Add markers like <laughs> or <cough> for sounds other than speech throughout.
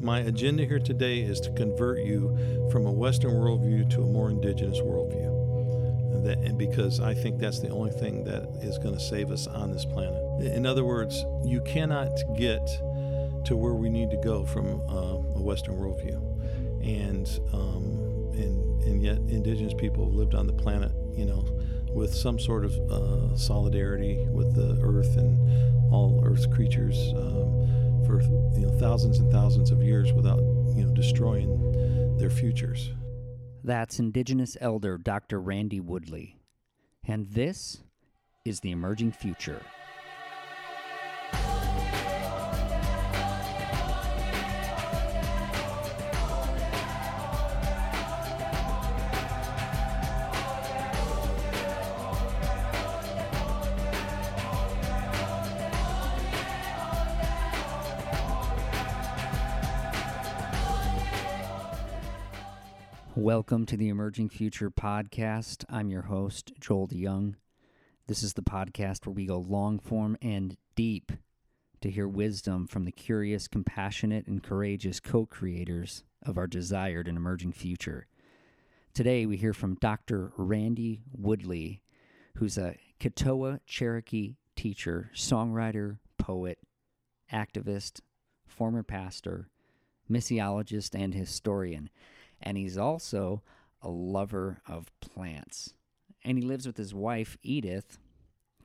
My agenda here today is to convert you from a Western worldview to a more indigenous worldview. That, and because I think that's the only thing that is going to save us on this planet. In other words, you cannot get to where we need to go from uh, a Western worldview, and um, and and yet indigenous people lived on the planet, you know, with some sort of uh, solidarity with the earth and all Earth's creatures um, for you know thousands and thousands of years without you know destroying their futures. That's Indigenous elder Dr. Randy Woodley. And this is the emerging future. Welcome to the Emerging Future podcast. I'm your host, Joel DeYoung. This is the podcast where we go long form and deep to hear wisdom from the curious, compassionate, and courageous co creators of our desired and emerging future. Today, we hear from Dr. Randy Woodley, who's a Keetoowah Cherokee teacher, songwriter, poet, activist, former pastor, missiologist, and historian and he's also a lover of plants. And he lives with his wife, Edith,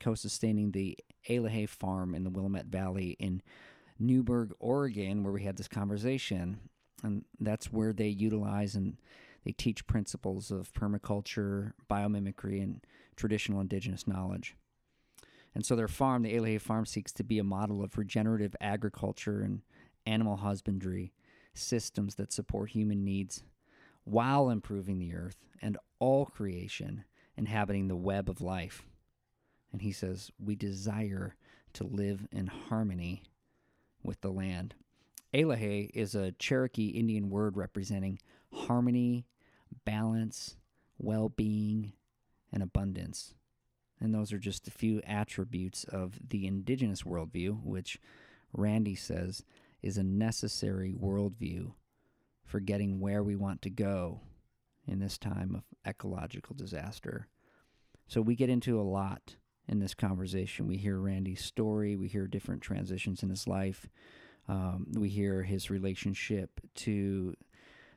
co sustaining the Eloheh farm in the Willamette Valley in Newberg, Oregon, where we had this conversation. And that's where they utilize and they teach principles of permaculture, biomimicry, and traditional indigenous knowledge. And so their farm, the Eloheh farm, seeks to be a model of regenerative agriculture and animal husbandry systems that support human needs while improving the earth and all creation inhabiting the web of life. And he says, We desire to live in harmony with the land. Eloheh is a Cherokee Indian word representing harmony, balance, well being, and abundance. And those are just a few attributes of the indigenous worldview, which Randy says is a necessary worldview for getting where we want to go in this time of ecological disaster. So we get into a lot in this conversation. We hear Randy's story, we hear different transitions in his life, um, we hear his relationship to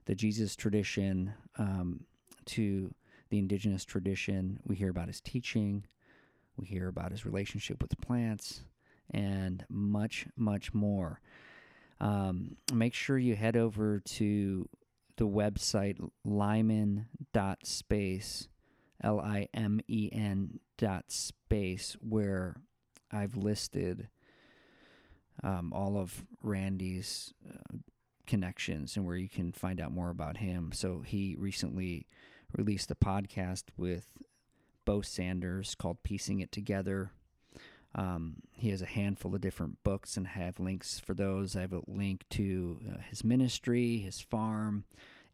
the Jesus tradition, um, to the indigenous tradition. We hear about his teaching, we hear about his relationship with plants, and much, much more um, make sure you head over to the website limen.space, L I M E N dot space, where I've listed um, all of Randy's uh, connections and where you can find out more about him. So he recently released a podcast with Bo Sanders called Peacing It Together. Um, he has a handful of different books and have links for those. I have a link to uh, his ministry, his farm,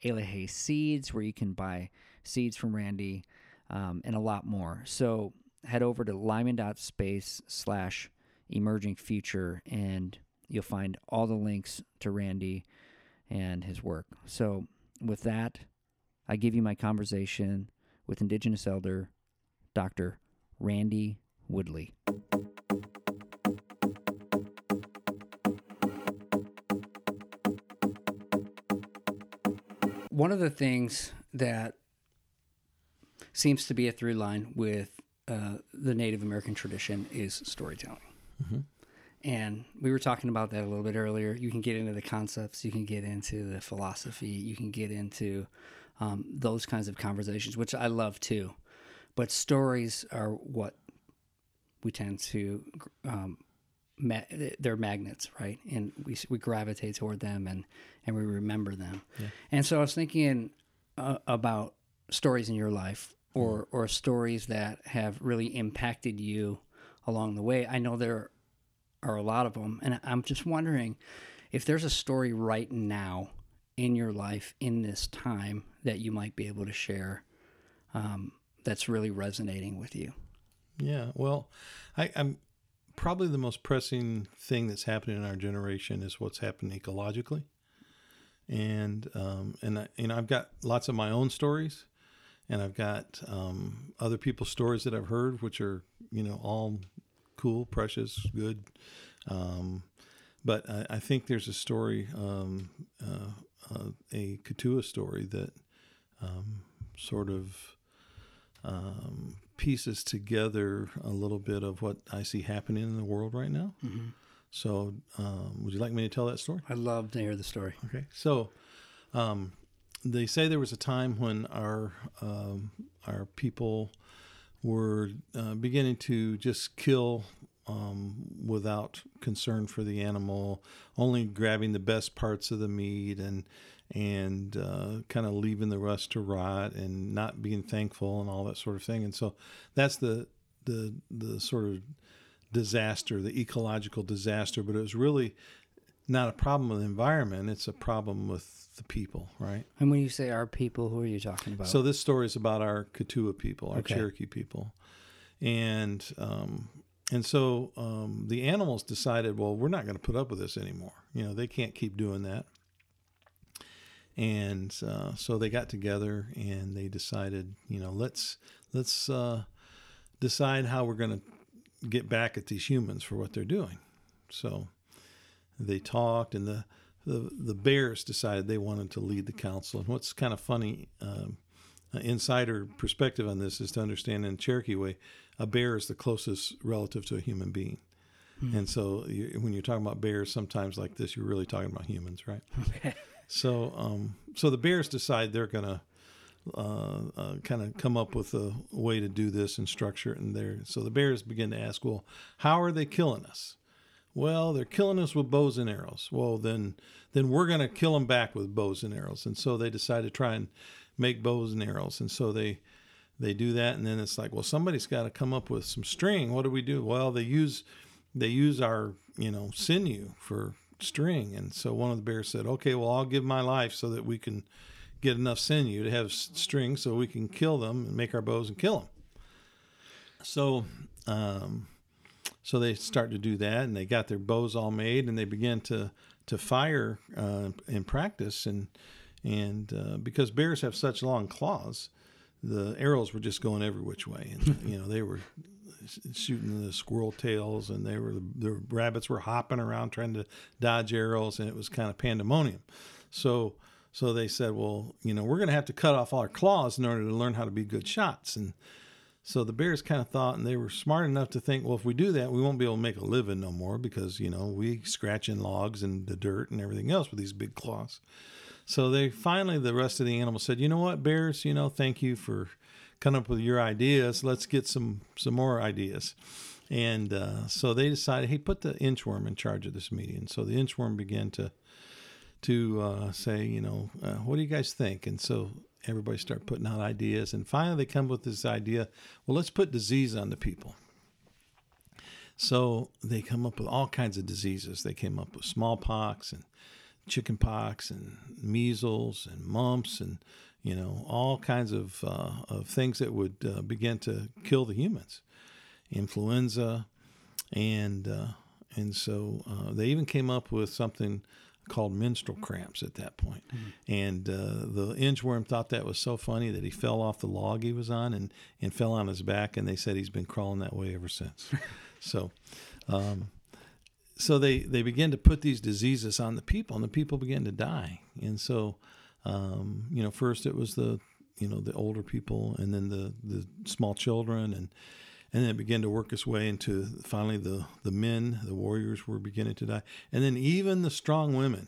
Eloheh Seeds, where you can buy seeds from Randy, um, and a lot more. So head over to limen.space slash emerging future and you'll find all the links to Randy and his work. So with that, I give you my conversation with Indigenous Elder Dr. Randy Woodley. One of the things that seems to be a through line with uh, the Native American tradition is storytelling. Mm-hmm. And we were talking about that a little bit earlier. You can get into the concepts, you can get into the philosophy, you can get into um, those kinds of conversations, which I love too. But stories are what we tend to um, ma- they're magnets, right? And we we gravitate toward them and and we remember them. Yeah. And so I was thinking uh, about stories in your life or or stories that have really impacted you along the way. I know there are a lot of them, and I'm just wondering if there's a story right now in your life in this time that you might be able to share um, that's really resonating with you. Yeah, well, I, am probably the most pressing thing that's happening in our generation is what's happening ecologically. and um, and I, you know I've got lots of my own stories, and I've got um, other people's stories that I've heard, which are you know all cool, precious, good. Um, but I, I, think there's a story, um, uh, uh, a Keetoowah story that um, sort of um, pieces together a little bit of what I see happening in the world right now. Mm-hmm. So, um, would you like me to tell that story? I'd love to hear the story. Okay. So, um, they say there was a time when our um, our people were uh, beginning to just kill um, without concern for the animal, only grabbing the best parts of the meat and and uh, kind of leaving the rest to rot and not being thankful and all that sort of thing. And so that's the the the sort of disaster, the ecological disaster, but it was really not a problem with the environment, it's a problem with the people, right? And when you say our people, who are you talking about? So this story is about our Keetoowah people, our okay. Cherokee people. And um, and so um, the animals decided, well, we're not going to put up with this anymore. You know, they can't keep doing that. And uh, so they got together and they decided, you know, let's let's uh, decide how we're going to get back at these humans for what they're doing. So they talked, and the the, the bears decided they wanted to lead the council. And what's kind of funny, um, insider perspective on this is to understand in Cherokee way, a bear is the closest relative to a human being. Hmm. And so you, when you're talking about bears, sometimes like this, you're really talking about humans, right? <laughs> So, um, so the bears decide they're going to uh, uh, kind of come up with a way to do this and structure it. And there, so the bears begin to ask, well, how are they killing us? Well, they're killing us with bows and arrows. Well, then, then we're going to kill them back with bows and arrows. And so they decide to try and make bows and arrows. And so they they do that, and then it's like, well, somebody's got to come up with some string. What do we do? Well, they use they use our you know sinew for string. And so one of the bears said, okay, well, I'll give my life so that we can get enough sinew to have string so we can kill them and make our bows and kill them. So, um, so they start to do that, and they got their bows all made, and they began to to fire uh, in practice, and and uh, because bears have such long claws, the arrows were just going every which way, and <laughs> you know they were shooting the squirrel tails, and they were the rabbits were hopping around trying to dodge arrows, and it was kind of pandemonium. So so they said, well, you know, we're going to have to cut off all our claws in order to learn how to be good shots. And so the bears kind of thought, and they were smart enough to think, well, if we do that, we won't be able to make a living no more because, you know, we scratch in logs and the dirt and everything else with these big claws. So they finally, the rest of the animals said, you know what, bears, you know, thank you for coming up with your ideas. Let's get some some more ideas. And uh, so they decided, hey, put the inchworm in charge of this meeting. So the inchworm began to to uh, say, you know, uh, what do you guys think? And so everybody start putting out ideas, and finally they come with this idea. Well, let's put disease on the people. So they come up with all kinds of diseases. They came up with smallpox and chickenpox and measles and mumps and you know all kinds of uh, of things that would uh, begin to kill the humans, influenza, and uh, and so uh, they even came up with something called menstrual cramps at that point. Mm-hmm. And uh, the inchworm thought that was so funny that he fell off the log he was on and, and fell on his back. And they said he's been crawling that way ever since. <laughs> so, um, so they, they began to put these diseases on the people, and the people began to die. And so, um, you know, first it was the you know the older people, and then the the small children, and and then it began to work its way into finally the the men, the warriors were beginning to die, and then even the strong women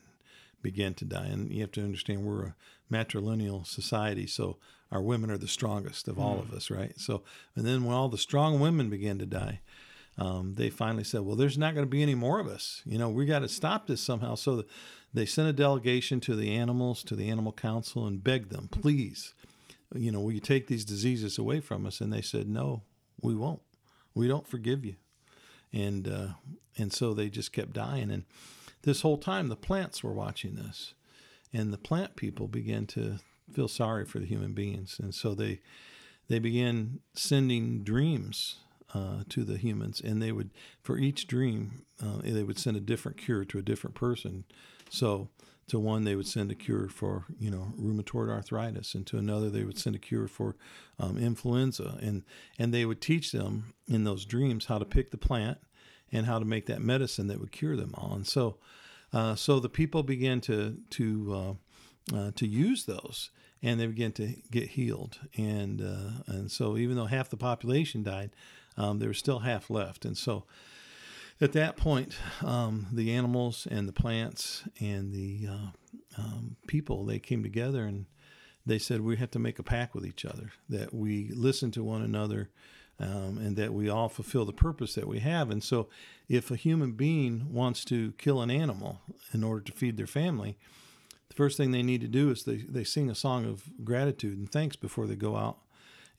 began to die. And you have to understand we're a matrilineal society, so our women are the strongest of all mm. of us, right? So, and then when all the strong women began to die, um, they finally said, "Well, there's not going to be any more of us. You know, we got to stop this somehow." So they sent a delegation to the animals, to the animal council, and begged them, "Please, you know, will you take these diseases away from us?" And they said, "No, we won't. We don't forgive you. And uh, and so they just kept dying. And this whole time, the plants were watching this, and the plant people began to feel sorry for the human beings, and so they they began sending dreams uh, to the humans, and they would for each dream uh, they would send a different cure to a different person. So to one they would send a cure for you know rheumatoid arthritis, and to another they would send a cure for um, influenza, and and they would teach them in those dreams how to pick the plant and how to make that medicine that would cure them all. And so, uh, so the people began to to uh, uh, to use those, and they began to get healed. And uh, and so, even though half the population died, um, there was still half left. And so, at that point, um, the animals and the plants and the uh, um, people they came together and they said we have to make a pact with each other that we listen to one another um, and that we all fulfill the purpose that we have. And so, if a human being wants to kill an animal in order to feed their family, the first thing they need to do is they, they sing a song of gratitude and thanks before they go out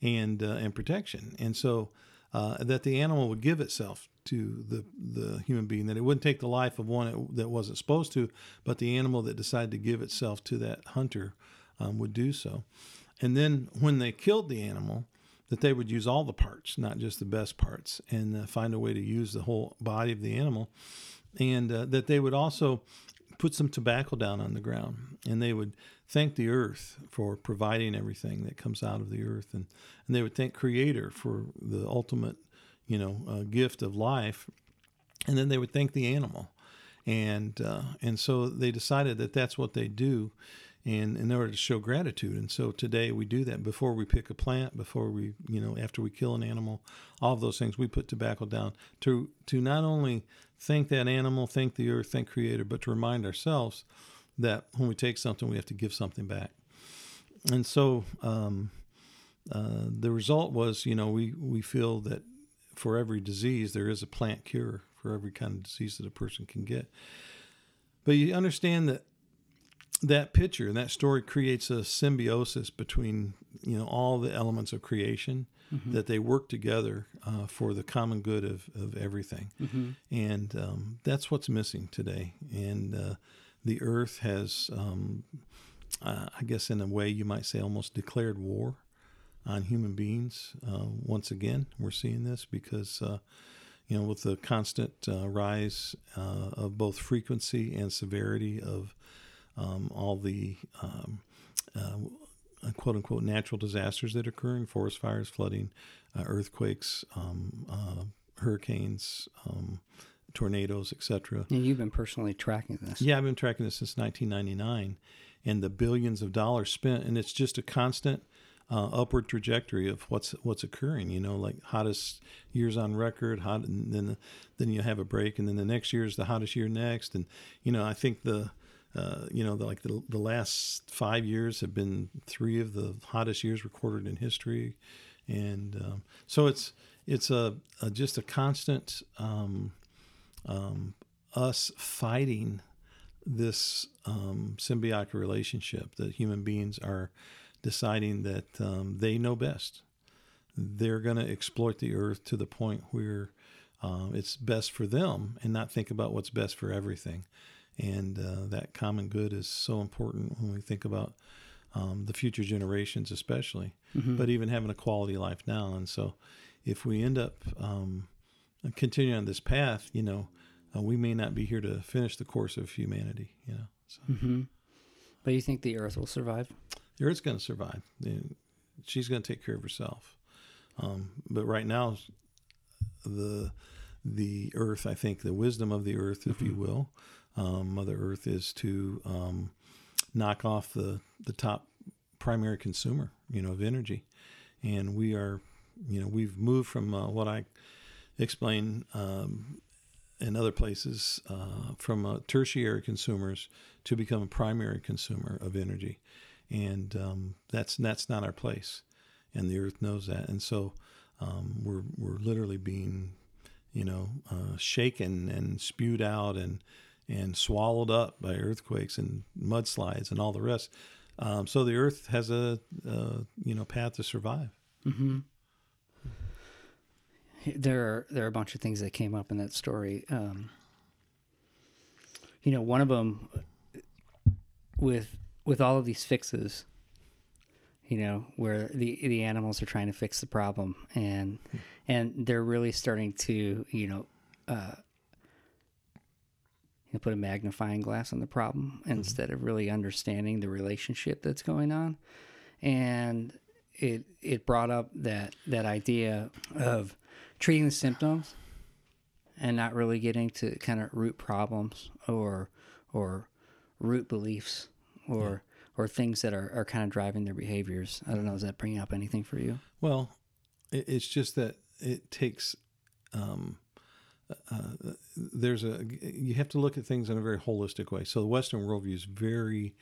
and uh, and protection. And so uh, that the animal would give itself to the the human being, that it wouldn't take the life of one that wasn't supposed to, but the animal that decided to give itself to that hunter um, would do so. And then when they killed the animal, that they would use all the parts, not just the best parts, and uh, find a way to use the whole body of the animal. And uh, that they would also put some tobacco down on the ground and they would thank the earth for providing everything that comes out of the earth. And, and they would thank Creator for the ultimate, you know, uh, gift of life. And then they would thank the animal. And, uh, and so they decided that that's what they do and in order to show gratitude. And so today we do that before we pick a plant, before we, you know, after we kill an animal, all of those things we put tobacco down to to not only thank that animal, thank the earth, thank creator, but to remind ourselves that when we take something, we have to give something back. And so um, uh, the result was, you know, we we feel that for every disease there is a plant cure for every kind of disease that a person can get. But you understand that that picture and that story creates a symbiosis between you know all the elements of creation mm-hmm. that they work together uh, for the common good of, of everything mm-hmm. and um, that's what's missing today and uh, the earth has um, uh, i guess in a way you might say almost declared war on human beings uh, once again we're seeing this because uh, you know with the constant uh, rise of both frequency and severity of um, all the um, uh, quote unquote natural disasters that are occurring forest fires, flooding, uh, earthquakes, um, uh, hurricanes, um, tornadoes, etc. Yeah, you've been personally tracking this. Yeah, I've been tracking this since 1999 and the billions of dollars spent. And it's just a constant. Uh, upward trajectory of what's what's occurring. You know, like hottest years on record. Hot, and then then you have a break, and then the next year is the hottest year next. And you know, I think the uh, you know, the, like the, the last five years have been three of the hottest years recorded in history, and um, so it's it's a, a just a constant um, um, us fighting this um, symbiotic relationship that human beings are deciding that um, they know best. They're going to exploit the earth to the point where uh, it's best for them and not think about what's best for everything and uh, that common good is so important when we think about um, the future generations, especially, mm-hmm. but even having a quality life now. And so, if we end up um, continuing on this path, you know, uh, we may not be here to finish the course of humanity. You know, so. mm-hmm. but you think the Earth will survive? The Earth's going to survive. She's going to take care of herself. Um, but right now, the the Earth, I think, the wisdom of the Earth, if mm-hmm. you will, um, Mother Earth is to um, knock off the the top primary consumer, you know, of energy, and we are, you know, we've moved from uh, what I explain um, in other places uh, from uh, tertiary consumers to become a primary consumer of energy, and um, that's that's not our place, and the Earth knows that, and so um, we're we're literally being, you know, uh, shaken and spewed out and and swallowed up by earthquakes and mudslides and all the rest. Um, so the Earth has a, you know path to survive. Mm-hmm. There are there are a bunch of things that came up in that story. Um, you know, one of them with with all of these fixes. You know, where the the animals are trying to fix the problem, and and they're really starting to you know uh, you put a magnifying glass on the problem instead of really understanding the relationship that's going on. And it it brought up that that idea of treating the symptoms and not really getting to kind of root problems or or root beliefs or or things that are, are kind of driving their behaviors. I don't know. Is that bringing up anything for you? Well, it, it's just that it takes. Um, uh, there's a you have to look at things in a very holistic way. So the Western worldview is very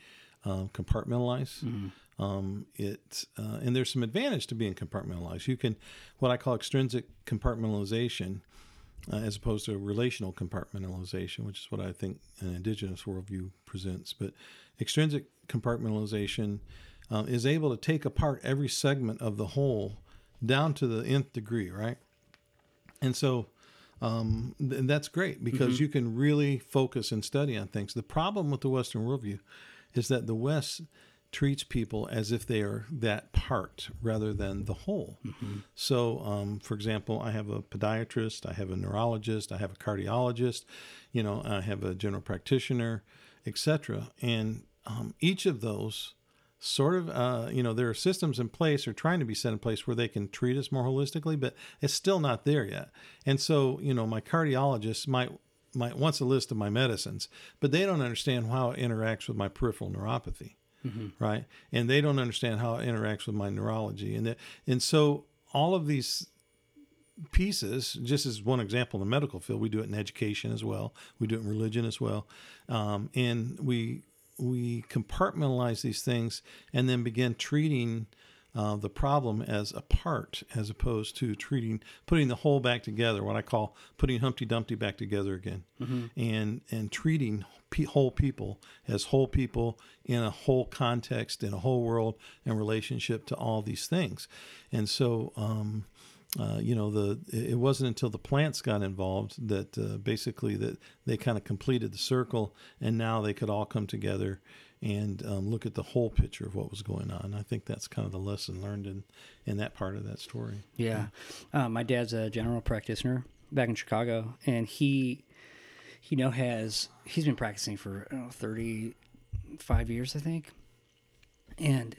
um, compartmentalized. Mm-hmm. Um, it uh, and there's some advantage to being compartmentalized. You can what I call extrinsic compartmentalization, uh, as opposed to relational compartmentalization, which is what I think an indigenous worldview presents. But extrinsic compartmentalization uh, is able to take apart every segment of the whole down to the nth degree, right? And so um, th- that's great because you can really focus and study on things. The problem with the Western worldview is that the West treats people as if they are that part rather than the whole. So, um, for example, I have a podiatrist, I have a neurologist, I have a cardiologist, you know, I have a general practitioner, etc. And um, each of those sort of, uh, you know, there are systems in place or trying to be set in place where they can treat us more holistically, but it's still not there yet. And so, you know, my cardiologist might might wants a list of my medicines, but they don't understand how it interacts with my peripheral neuropathy, right? And they don't understand how it interacts with my neurology, and that, and so all of these pieces, just as one example in the medical field, we do it in education as well. We do it in religion as well, um, and we we compartmentalize these things and then begin treating uh, the problem as a part, as opposed to treating putting the whole back together. What I call putting Humpty Dumpty back together again, and and treating whole people as whole people in a whole context, in a whole world, and relationship to all these things. And so. Um, uh, you know the it wasn't until the plants got involved that uh, basically that they kind of completed the circle and now they could all come together and um, look at the whole picture of what was going on i think that's kind of the lesson learned in in that part of that story Yeah. Uh, my dad's a general practitioner back in Chicago, and he, you know, has he's been practicing for know, thirty-five years, I think, and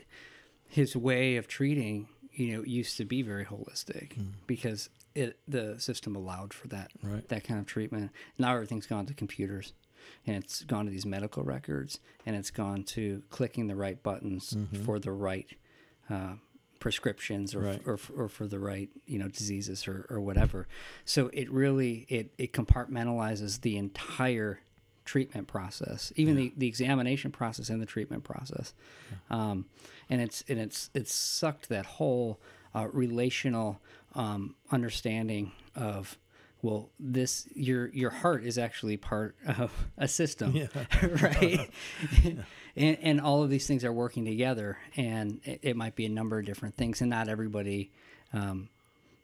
his way of treating, you know, used to be very holistic because it the system allowed for that Right. that kind of treatment. Now everything's gone to computers. And it's gone to these medical records, and it's gone to clicking the right buttons for the right uh, prescriptions or, Right. or or for the right you know diseases or, or whatever. So it really it it compartmentalizes the entire treatment process, even the, the examination process and the treatment process, um, and it's and it's it's sucked that whole uh, relational um, understanding of well this your your heart is actually part of a system <laughs> right? <laughs> And, and all of these things are working together and it, it might be a number of different things and not everybody um,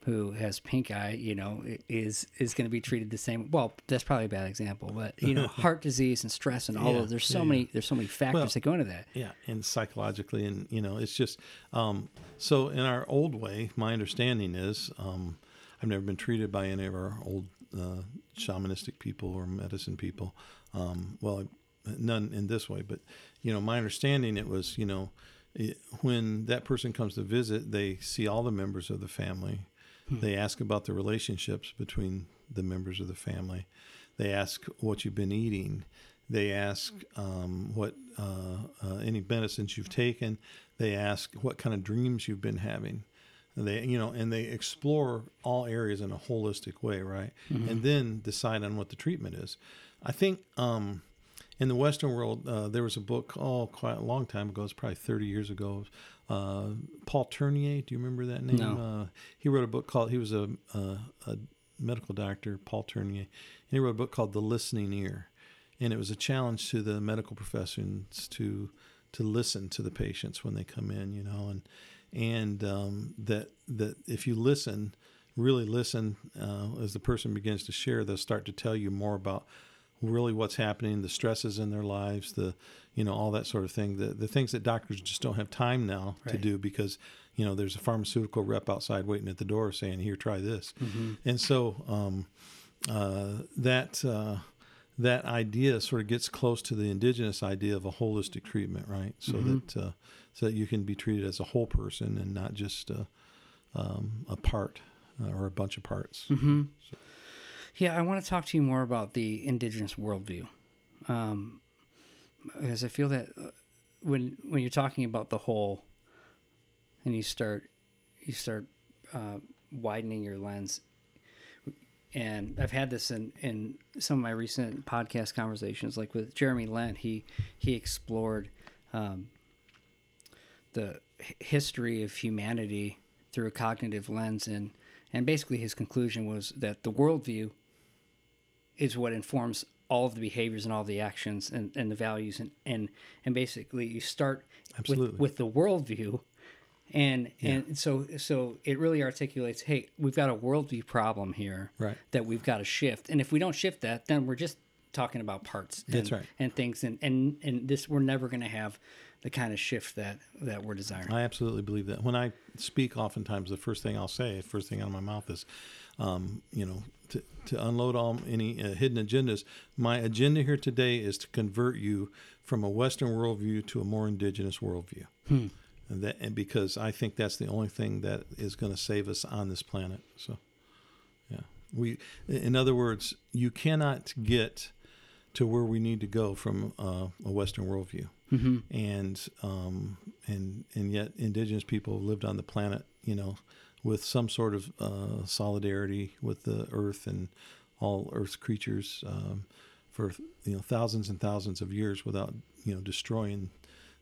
who has pink eye you know is is going to be treated the same. Well that's probably a bad example but you know <laughs> heart disease and stress and all Yeah, of there's so yeah, many there's so many factors Well, that go into that. Yeah, and psychologically, and you know, it's just um, so. In our old way, my understanding is, um, I've never been treated by any of our old uh, shamanistic people or medicine people. Um, well, none in this way, but you know, my understanding it was, you know, it, when that person comes to visit, they see all the members of the family. They ask about the relationships between the members of the family. They ask what you've been eating. They ask um, what uh, uh, any medicines you've taken. They ask what kind of dreams you've been having. And they, you know, and they explore all areas in a holistic way, right? And then decide on what the treatment is. I think um, in the Western world, uh, there was a book, oh, quite a long time ago. It's probably 30 years ago. Uh, Paul Tournier, do you remember that name? No. Uh, he wrote a book called, he was a, a, a medical doctor, Paul Tournier, and he wrote a book called The Listening Ear. And it was a challenge to the medical professions to to listen to the patients when they come in, you know, and and um, that that if you listen, really listen, uh, as the person begins to share, they'll start to tell you more about really what's happening, the stresses in their lives, the you know all that sort of thing, the the things that doctors just don't have time now to do because you know there's a pharmaceutical rep outside waiting at the door saying here try this, and so um, uh, that. Uh, that idea sort of gets close to the indigenous idea of a holistic treatment, right? So Mhm. that uh, so that you can be treated as a whole person and not just a, um, a part uh, or a bunch of parts. Mm-hmm. Yeah, I want to talk to you more about the indigenous worldview, um, because I feel that uh, when when you're talking about the whole, and you start you start uh, widening your lens, and I've had this in in some of my recent podcast conversations, like with Jeremy Lent. He he explored um, the history of humanity through a cognitive lens and and basically his conclusion was that the worldview is what informs all of the behaviors and all the actions and, and the values and, and and basically you start Absolutely. with, with the worldview and and so so it really articulates hey we've got a worldview problem here Right. that we've got to shift and if we don't shift that then we're just talking about parts and, That's right. and things and and and this we're never going to have the kind of shift that that we're desiring I absolutely believe that. When I speak, oftentimes the first thing I'll say, first thing out of my mouth is, um, you know, to, to unload all any uh, hidden agendas. My agenda here today is to convert you from a Western worldview to a more indigenous worldview. And that, and because I think that's the only thing that is going to save us on this planet. So, yeah, we, in other words, you cannot get to where we need to go from uh, a Western worldview mm-hmm. and um, and and yet indigenous people have lived on the planet, you know, with some sort of uh, solidarity with the earth and all Earth's creatures um, for you know thousands and thousands of years without you know destroying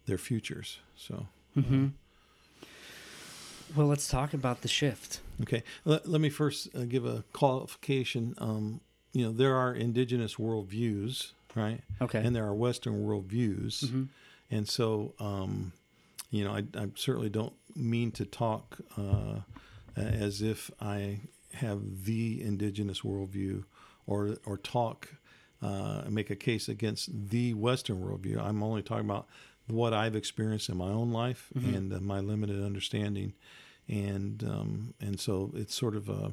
their futures. So Mm-hmm. Well, let's talk about the shift. okay, let, let me first uh, give a qualification. Um, you know, there are indigenous worldviews, right? Okay. And there are Western worldviews. Mhm. And so, um, you know, I, I certainly don't mean to talk uh, as if I have the indigenous worldview or or talk uh, make a case against the Western worldview. I'm only talking about what I've experienced in my own life and uh, my limited understanding, and um, and so it's sort of a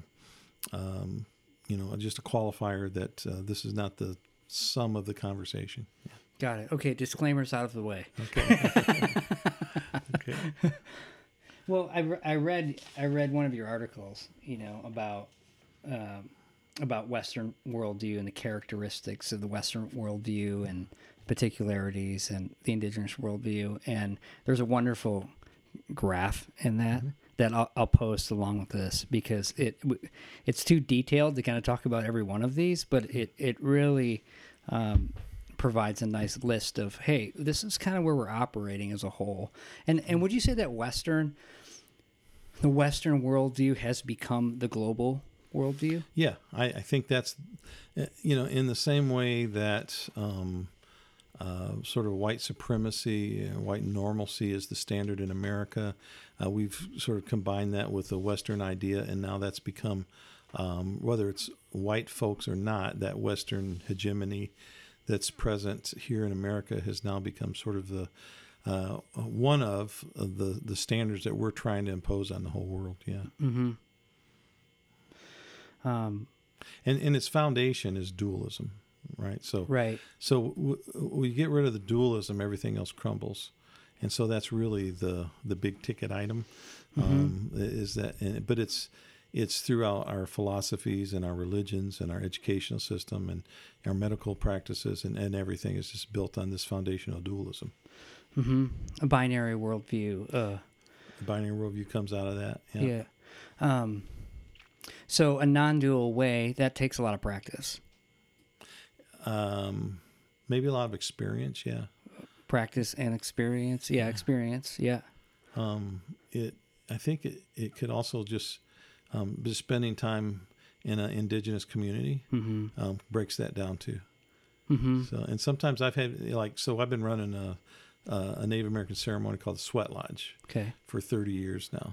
um, you know just a qualifier that uh, this is not the sum of the conversation. Got it. Okay, disclaimers out of the way. Okay. <laughs> okay. Well, I, re- I read I read one of your articles, you know, about um, about Western worldview and the characteristics of the Western worldview and particularities and the indigenous worldview. And there's a wonderful graph in that that I'll, I'll post along with this because it it's too detailed to kind of talk about every one of these, but it it really um, provides a nice list of hey, this is kind of where we're operating as a whole. And and would you say that Western the Western worldview has become the global worldview? Yeah, I, I think that's, uh, you know, in the same way that um, uh, sort of white supremacy, and white normalcy is the standard in America. Uh, we've sort of combined that with the Western idea, and now that's become, um, whether it's white folks or not, that Western hegemony that's present here in America has now become sort of the uh, one of the the standards that we're trying to impose on the whole world. Yeah. Mm-hmm. Um, and and its foundation is dualism, right? So right. so w- we get rid of the dualism, everything else crumbles, and so that's really the the big ticket item. Um, is that? And, but it's it's throughout our philosophies and our religions and our educational system and our medical practices and, and everything is just built on this foundational dualism. Mm-hmm. A binary worldview. Uh, The binary worldview comes out of that. Yeah. yeah. Um, so a non-dual way that takes a lot of practice. Um, maybe a lot of experience. Yeah. Practice and experience. Yeah, experience. Yeah. um, it I think it, it could also just um, just spending time in an indigenous community Mm-hmm. um, breaks that down too. Mm-hmm. So and sometimes I've had like so I've been running a a Native American ceremony called the Sweat Lodge Okay. for 30 years now,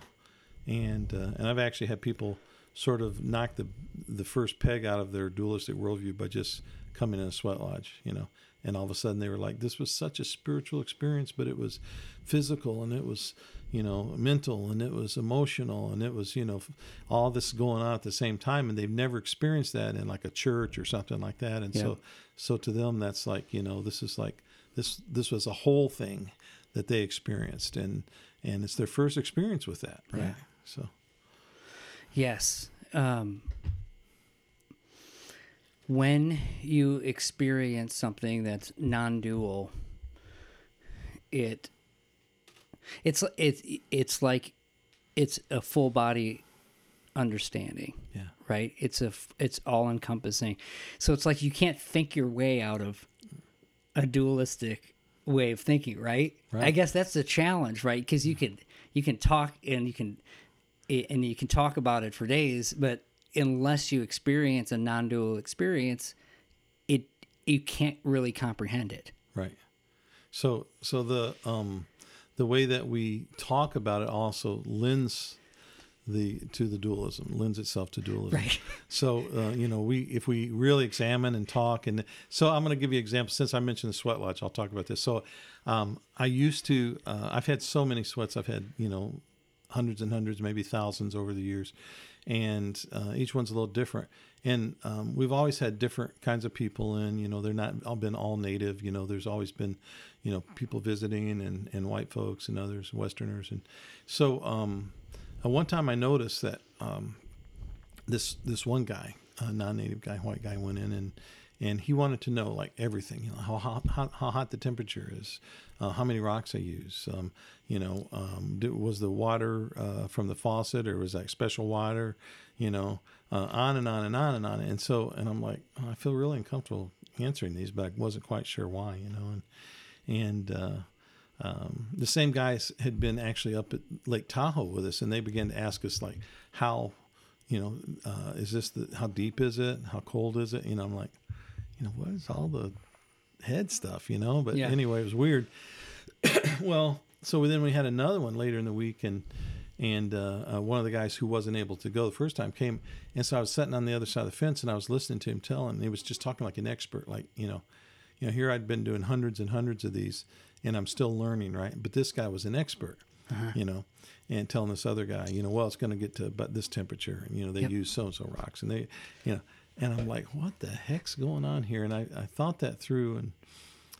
and uh, and I've actually had people sort of knock the the first peg out of their dualistic worldview by just coming in a sweat lodge, you know, and all of a sudden they were like, this was such a spiritual experience, but it was physical and it was you know, mental and it was emotional and it was, you know, all this going on at the same time. And they've never experienced that in like a church or something like that. And yeah. so, so to them, that's like, you know, this is like, this, this was a whole thing that they experienced and, and it's their first experience with that. Right. Yeah. So, yes. Um, when you experience something that's non-dual, it it's it's it's like it's a full body understanding. Yeah. Right. It's a it's all encompassing. So it's like you can't think your way out of a dualistic way of thinking. Right. right. I guess that's the challenge, right? Because you can you can talk and you can and you can talk about it for days, but unless you experience a non-dual experience, it you can't really comprehend it. Right. So so the um the way that we talk about it also lends the to the dualism lends itself to dualism. Right. <laughs> So uh, you know we if we really examine and talk and so i'm going to give you examples since i mentioned the sweat lodge i'll talk about this. So um, i used to uh, i've had so many sweats. I've had you know hundreds and hundreds maybe thousands over the years. And uh, each one's a little different. And um, we've always had different kinds of people in you know they're not all been all native you know there's always been you know people visiting and, and white folks and others westerners. And so um, uh, one time i noticed that um, this this one guy a non-native guy white guy went in and and he wanted to know like everything you know how hot how, how hot the temperature is uh, how many rocks i use um, you know um, was the water uh, from the faucet or was that special water you know uh, on and on and on and on. And so, and I'm like, oh, I feel really uncomfortable answering these, but I wasn't quite sure why, you know. And and uh, um, the same guys had been actually up at Lake Tahoe with us, and they began to ask us like, how, you know, uh, is this the how deep is it? How cold is it? You know, I'm like, you know, what is all the head stuff, you know? But yeah. anyway, it was weird. <clears throat> well, so then we had another one later in the week, and and uh, uh, one of the guys who wasn't able to go the first time came and so i was sitting on the other side of the fence and i was listening to him tell and he was just talking like an expert like you know you know here i'd been doing hundreds and hundreds of these and i'm still learning right but this guy was an expert uh-huh. you know and telling this other guy you know well it's going to get to about this temperature and you know they yep. use so and so rocks and they you know and i'm like what the heck's going on here and i, I thought that through and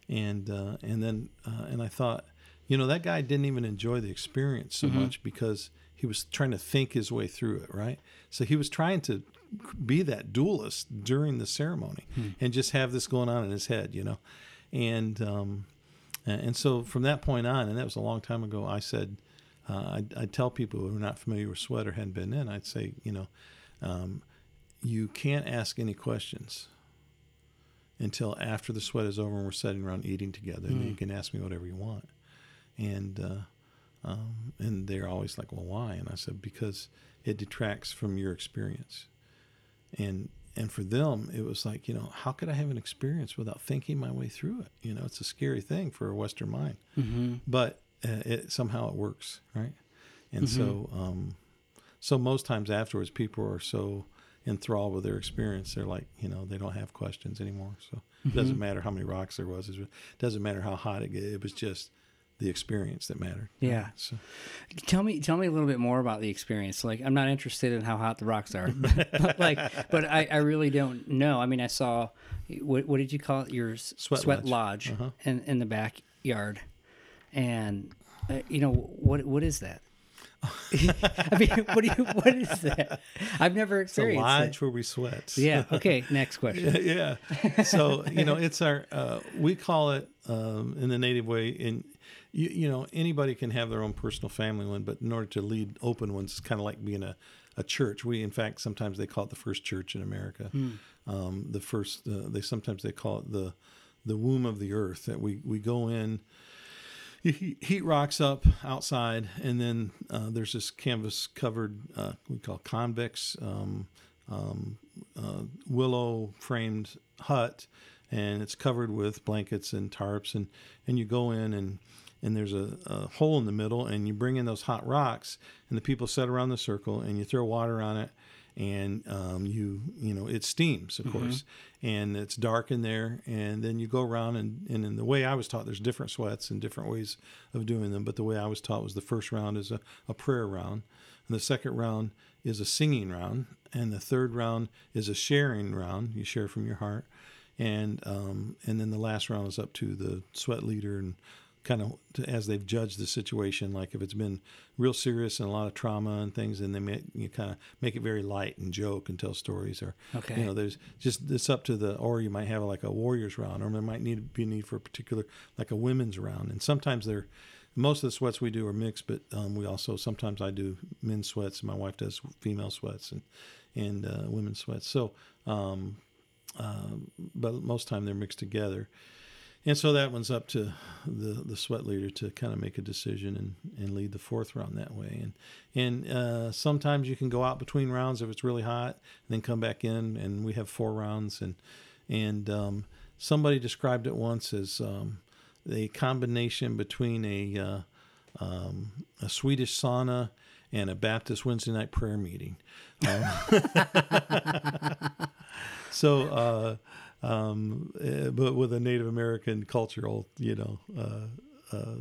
and uh, and then uh, and i thought you know, that guy didn't even enjoy the experience so mm-hmm. much because he was trying to think his way through it, right? So he was trying to be that dualist during the ceremony hmm. and just have this going on in his head, you know. And um, and so from that point on, and that was a long time ago, I said, uh, I'd, I'd, tell people who are not familiar with sweat or hadn't been in, I'd say, you know, um, you can't ask any questions until after the sweat is over and we're sitting around eating together. And you hmm. can ask me whatever you want and uh, um, and they're always like, well, why? And I said because it detracts from your experience, and and for them it was like you know how could I have an experience without thinking my way through it? You know, it's a scary thing for a Western mind, mm-hmm. but uh, it somehow it works, right? And mm-hmm. so um, so most times afterwards, people are so enthralled with their experience. They're like, you know, they don't have questions anymore. So mm-hmm. it doesn't matter how many rocks there was. It doesn't matter how hot it get. It was just the experience that mattered. Yeah. So. Tell me, tell me a little bit more about the experience. Like, I'm not interested in how hot the rocks are, <laughs> but, like, but I, I really don't know. I mean, I saw, what, what did you call it? Your sweat, sweat lodge, lodge uh-huh. in, in the backyard. And, uh, you know, what, what is that? <laughs> I mean, what do you? What is that? I've never experienced. It's a lodge where we sweat. Yeah. <laughs> Okay. Next question. yeah. yeah. So you know, it's our. Uh, we call it um, in the native way. In you, you know, anybody can have their own personal family one, but in order to lead open ones, it's kind of like being a, a church. We, in fact, sometimes they call it the first church in America. Hmm. Um, the first, uh, they sometimes they call it the the womb of the earth. That we we go in. Heat rocks up outside, and then uh, there's this canvas covered, uh, we call convex um, um, uh, willow framed hut, and it's covered with blankets and tarps, and and you go in and and there's a, a, hole in the middle, and you bring in those hot rocks, and the people sit around the circle, and you throw water on it, and um, you you know it steams of course and it's dark in there and then you go around and, and in the way i was taught there's different sweats and different ways of doing them but the way i was taught was the first round is a, a prayer round and the second round is a singing round and the third round is a sharing round you share from your heart and um, and then the last round is up to the sweat leader and kind of as they've judged the situation. Like if it's been real serious and a lot of trauma and things, and they make you kind of make it very light and joke and tell stories. Or Okay. you know, there's just it's up to the or you might have like a warriors round, or there might need be a need for a particular like a women's round. And sometimes they're most of the sweats we do are mixed, but um, we also sometimes I do men's sweats, and my wife does female sweats and and uh, women's sweats. So. Um, um, but most time they're mixed together. And so that one's up to the, the sweat leader to kind of make a decision and, and lead the fourth round that way. And and uh, sometimes you can go out between rounds if it's really hot, and then come back in. And we have four rounds. And and um, somebody described it once as um, a combination between a uh, um, a Swedish sauna and a Baptist Wednesday night prayer meeting. Um, <laughs> so, uh, um, uh, but with a Native American cultural, you know, uh, uh,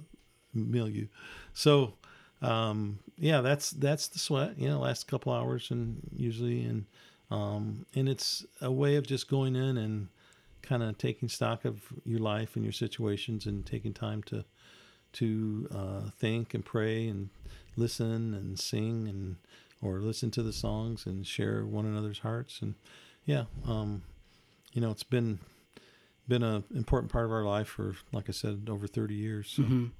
milieu. So, um, yeah, that's that's the sweat. You know, last couple hours and usually, and um, and it's a way of just going in and kind of taking stock of your life and your situations and taking time to to uh, think and pray and listen and sing and or listen to the songs and share one another's hearts and yeah um, you know it's been been an important part of our life for like i said over 30 years so, Mhm.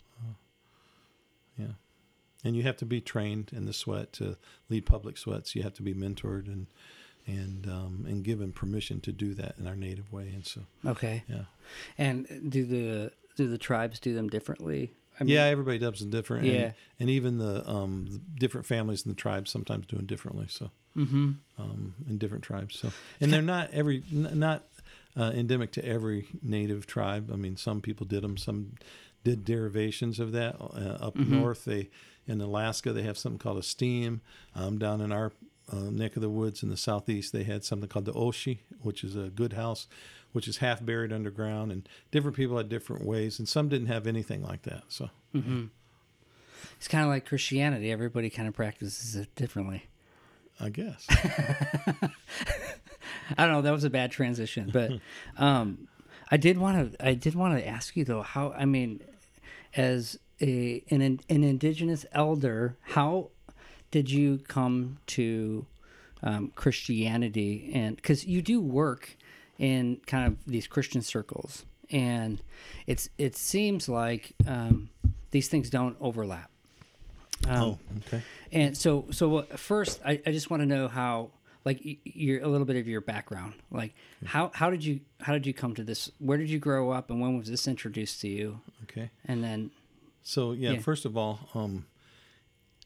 yeah and you have to be trained in the sweat to lead public sweats you have to be mentored and and um, and given permission to do that in our native way and so Okay. yeah And do the do the tribes do them differently? I yeah, everybody does them different. Yeah. And, and even the um, the different families in the tribes sometimes do it differently. So, Mm-hmm. um, in different tribes. So, and they're not every n- not uh, endemic to every native tribe. I mean, some people did them. Some did derivations of that. Uh, up Mhm. north, they in Alaska they have something called a steam. Um, down in our uh, neck of the woods in the southeast, they had something called the oshi, which is a good house, which is half buried underground. And different people had different ways, and some didn't have anything like that. So. Mm-hmm. It's kind of like Christianity. Everybody kind of practices it differently. I guess. <laughs> I don't know. That was a bad transition, but <laughs> um, I did want to. I did want to ask you though. How I mean, as a an an indigenous elder, how did you come to um, Christianity? And because you do work in kind of these Christian circles, and it's it seems like um, these things don't overlap. Um, oh, okay. and so, so uh, first, I, I just want to know how, like, you're a little bit of your background. Like, how how did you how did you come to this? Where did you grow up, and when was this introduced to you? Okay. And then, So yeah, Yeah. first of all, um,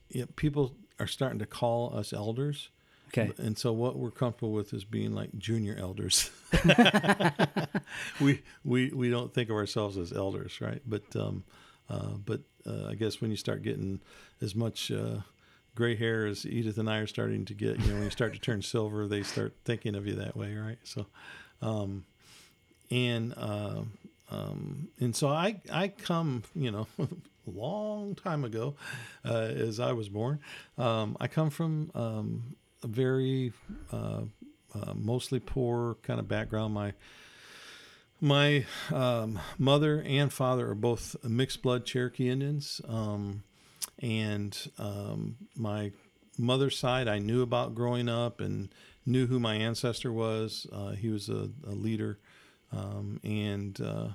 yeah, people are starting to call us elders, okay, and so what we're comfortable with is being like junior elders. <laughs> <laughs> we we we don't think of ourselves as elders, right? But um, uh, but uh, I guess when you start getting as much uh, gray hair as Edith and I are starting to get, you know, when you start to turn <laughs> silver, they start thinking of you that way, right? So, um, and uh, um, and so I I come, you know, a long time ago, uh, as I was born. Um, I come from um, a very uh, uh, mostly poor kind of background. My my um, mother and father are both mixed blood Cherokee Indians, um, and um, my mother's side I knew about growing up and knew who my ancestor was. Uh, he was a, a leader, um, and uh,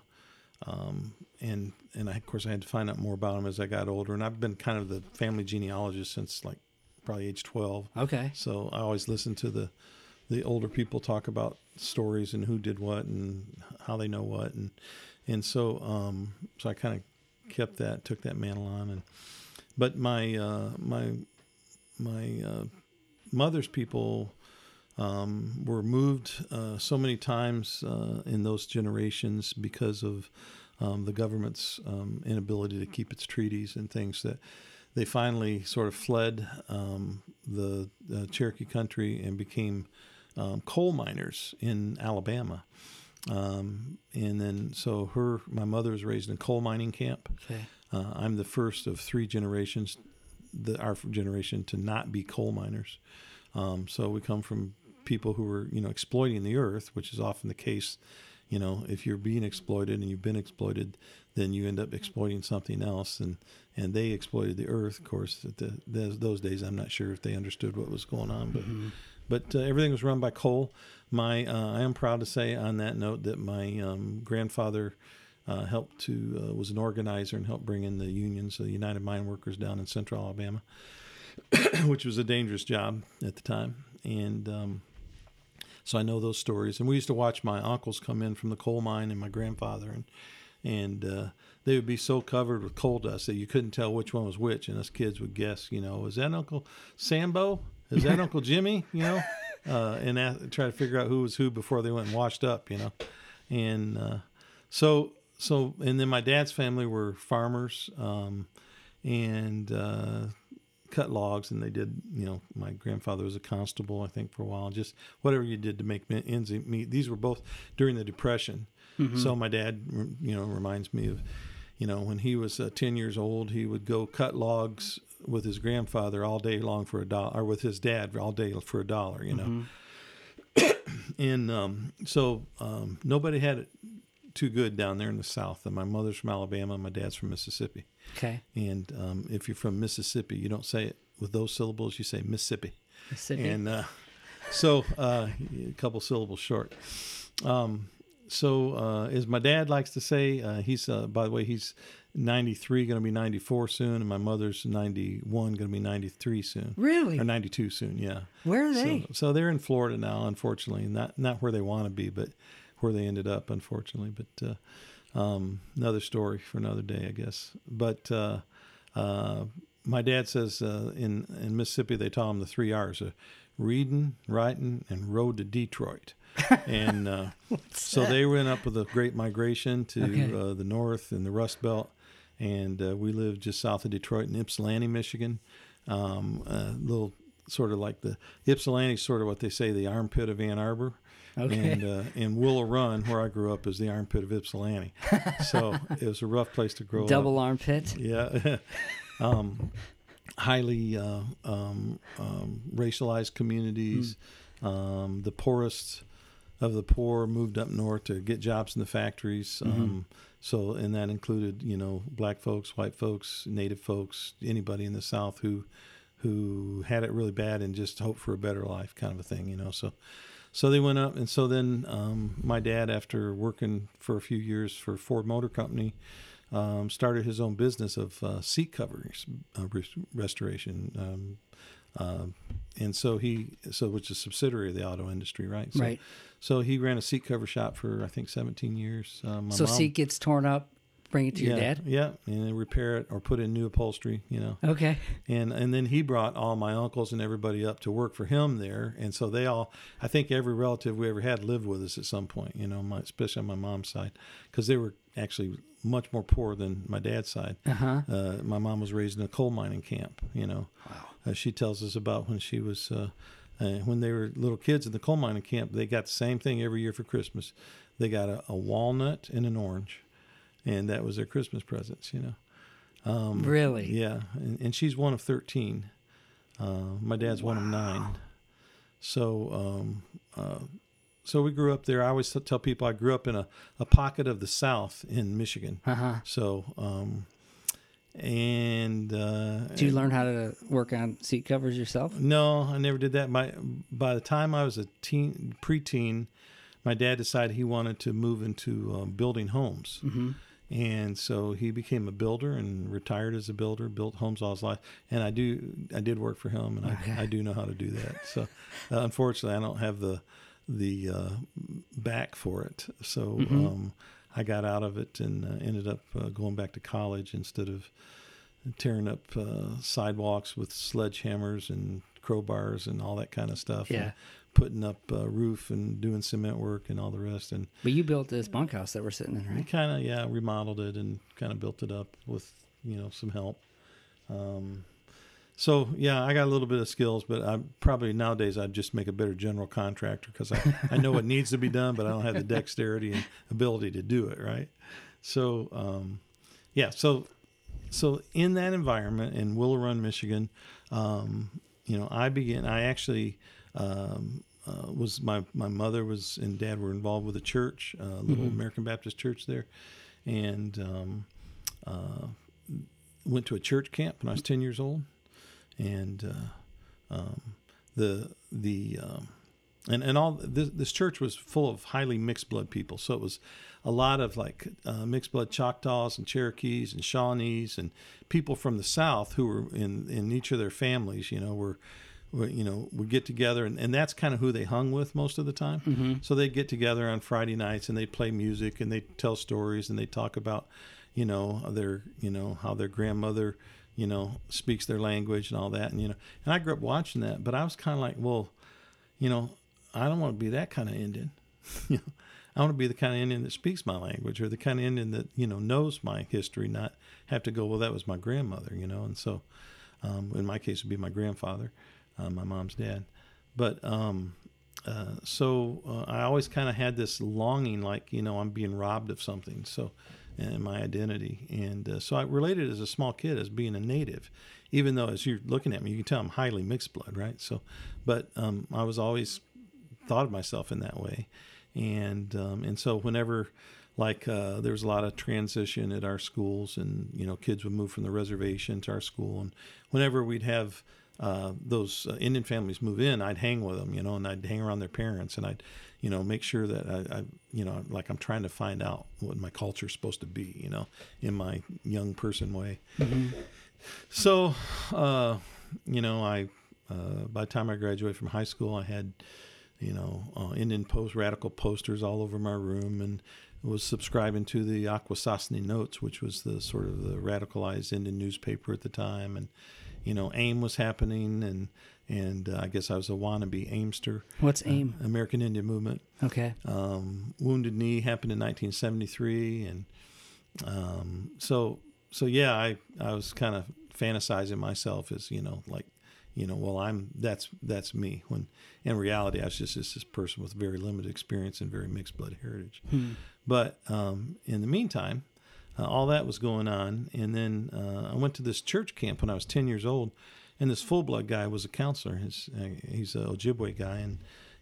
um, and and I, of course I had to find out more about him as I got older. And I've been kind of the family genealogist since like probably age twelve. okay, So I always listen to the the older people talk about stories and who did what and how they know what and and so um so I kind of kept that took that mantle on and but my uh my my uh mother's people um, were moved uh, so many times uh, in those generations because of um, the government's um, inability to keep its treaties and things that they finally sort of fled um, the, the Cherokee country and became um, coal miners in Alabama. Um, and then, so her, my mother was raised in a coal mining camp. Okay. Uh, I'm the first of three generations, the, our generation, to not be coal miners. Um, so we come from people who were, you know, exploiting the earth, which is often the case. You know, if you're being exploited and you've been exploited, then you end up exploiting something else. And, and they exploited the earth, of course. At the, those, days, I'm not sure if they understood what was going on, but Mm-hmm. but uh, everything was run by coal. My uh, I am proud to say on that note that my um, grandfather uh, helped to uh, was an organizer and helped bring in the unions, the United Mine Workers down in Central Alabama, <coughs> which was a dangerous job at the time, and um, so I know those stories. And we used to watch my uncles come in from the coal mine and my grandfather, and and uh, they would be so covered with coal dust that you couldn't tell which one was which, and us kids would guess, you know, is that Uncle Sambo? Is that Uncle Jimmy? You know, <laughs> uh, and try to figure out who was who before they went and washed up, you know, and uh, so so and then my dad's family were farmers, um, and uh, cut logs and they did you know my grandfather was a constable i think for a while just whatever you did to make ends meet these were both during the depression so my dad you know reminds me of you know when he was uh, 10 years old he would go cut logs with his grandfather all day long for a dollar or with his dad all day for a dollar you know <coughs> and um, so um, nobody had it too good down there in the south and my mother's from alabama my dad's from mississippi Okay. and um, if you're from Mississippi, you don't say it with those syllables. You say Mississippi. Mississippi. And uh, so uh, a couple syllables short. Um, so uh, as my dad likes to say, uh, he's uh, by the way he's 93, going to be 94 soon, and my mother's 91, going to be 93 soon. really? Or 92 soon, yeah. Where are So, they? so they're in Florida now, unfortunately, not not where they want to be, but where they ended up, unfortunately. But uh, um, another story for another day, I guess. But uh, uh, my dad says uh, in in Mississippi they taught him the three R's: uh, reading, writing, and road to Detroit. And uh, <laughs> so they went up with a great migration to Okay. uh, the north and the Rust Belt, and uh, we lived just south of Detroit in Ypsilanti, Michigan. Um, a little sort of like the Ypsilanti, sort of what they say, the armpit of Ann Arbor. Okay. And uh, and Willow Run, where I grew up, is the armpit of Ypsilanti. <laughs> So it was a rough place to grow up. Double armpit. Yeah. <laughs> um, highly uh, um, um, racialized communities. Um, the poorest of the poor moved up north to get jobs in the factories. Um, so, and that included, you know, black folks, white folks, native folks, anybody in the South who who had it really bad and just hoped for a better life, kind of a thing, you know. So, so they went up, and so then um, my dad, after working for a few years for Ford Motor Company, um, started his own business of uh, seat covers uh, res- restoration. Um, uh, and so he, so which is a subsidiary of the auto industry, right? So, Right. So he ran a seat cover shop for I think 17 years. Um, my So mom- seat gets torn up, bring it to yeah, your dad. Yeah, and then repair it or put in new upholstery. You know Okay. and and then he brought all my uncles and everybody up to work for him there and so they all i think every relative we ever had lived with us at some point you know my especially on my mom's side because they were actually much more poor than my dad's side Uh huh. uh, my mom was raised in a coal mining camp you know Wow. uh, she tells us about when she was uh, uh, when they were little kids in the coal mining camp they got the same thing every year for christmas they got a, a walnut and an orange and that was their christmas presents you know um, Really? yeah, and, and she's one of thirteen. Uh, my dad's one of nine. So, um, uh, so we grew up there. I always tell people I grew up in a, a pocket of the South in Michigan. Uh huh. So, um, and uh, Did you learn how to work on seat covers yourself? no, I never did that. My by the time I was a teen, preteen, my dad decided he wanted to move into um, building homes. Mm-hmm. and so he became a builder and retired as a builder built homes all his life and i do i did work for him and Okay. I, I do know how to do that so uh, unfortunately i don't have the the uh, back for it so Mhm. um, i got out of it and uh, ended up uh, going back to college instead of tearing up uh, sidewalks with sledgehammers and crowbars and all that kind of stuff and Yeah. putting up uh, roof and doing cement work and all the rest and But you built this bunkhouse that we're sitting in, we right? kind of yeah remodeled it and kind of built it up with you know some help. Um, so yeah, I got a little bit of skills, but I probably nowadays I'd just make a better general contractor because I, I know what needs to be done, but I don't have the dexterity and ability to do it. Right. So um, yeah, so so in that environment in Willow Run, Michigan, um, you know, I began. I actually um, uh, was my my mother was and dad were involved with a church, a little Mhm. American Baptist church there, and um, uh, went to a church camp when I was ten years old, and uh, um, the the um, and and all this, this church was full of highly mixed blood people. So it was a lot of like uh, mixed blood Choctaws and Cherokees and Shawnees and people from the South who were in in each of their families. You know were. were, You know, would get together, and, and that's kind of who they hung with most of the time. Mm-hmm. So they'd get together on Friday nights and they'd play music and they'd tell stories and they'd talk about, you know, their, you know, how their grandmother, you know, speaks their language and all that. And, you know, and I grew up watching that, but I was kind of like, well, you know, I don't want to be that kind of Indian. <laughs> you know, I want to be the kind of Indian that speaks my language or the kind of Indian that, you know, knows my history, not have to go, well, that was my grandmother, you know? And so, um, in my case, it would be my grandfather, uh, my mom's dad. But, um, uh, so uh, I always kind of had this longing, like you know, I'm being robbed of something. So, and my identity, and uh, so I related as a small kid as being a native, even though as you're looking at me, you can tell I'm highly mixed blood, right? So, but um, I was always thought of myself in that way, and um, and so whenever like uh, there was a lot of transition at our schools, and you know, kids would move from the reservation to our school, and whenever we'd have uh, those uh, Indian families move in, I'd hang with them, you know, and I'd hang around their parents, and I'd, you know, make sure that I, I, you know, like I'm trying to find out what my culture's supposed to be, you know, in my young person way. Mm-hmm. So, uh, you know, I, uh, by the time I graduated from high school, I had, you know, uh, Indian post radical posters all over my room, and was subscribing to the Akwesasne Notes, which was the sort of the radicalized Indian newspaper at the time, and you know, AIM was happening, and and uh, I guess I was a wannabe AIMster, What's AIM? American Indian Movement. Okay. Um, Wounded Knee happened in 1973, and um, so so yeah, I I was kind of fantasizing myself as you know like you know well I'm that's that's me when in reality I was just, just this person with very limited experience and very mixed blood heritage. Hmm. But um, in the meantime, uh, all that was going on, and then uh, I went to this church camp when I was 10 years old, and this full blood guy was a counselor. His, uh, he's an Ojibwe guy, and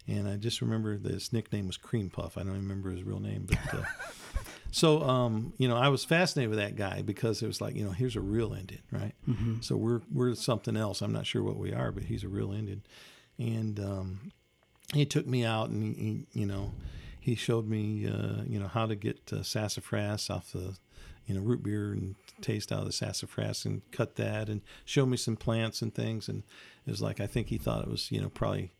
and I just remember his nickname was Cream Puff. I don't remember his real name, but uh, <laughs> so um, you know I was fascinated with that guy because it was like you know here's a real Indian, right? Mm-hmm. So we're we're something else. I'm not sure what we are, but he's a real Indian, and um, he took me out and he, he you know he showed me uh, you know how to get uh, sassafras off the you know root beer and taste out of the sassafras and cut that and show me some plants and things and it was like I think he thought it was you know probably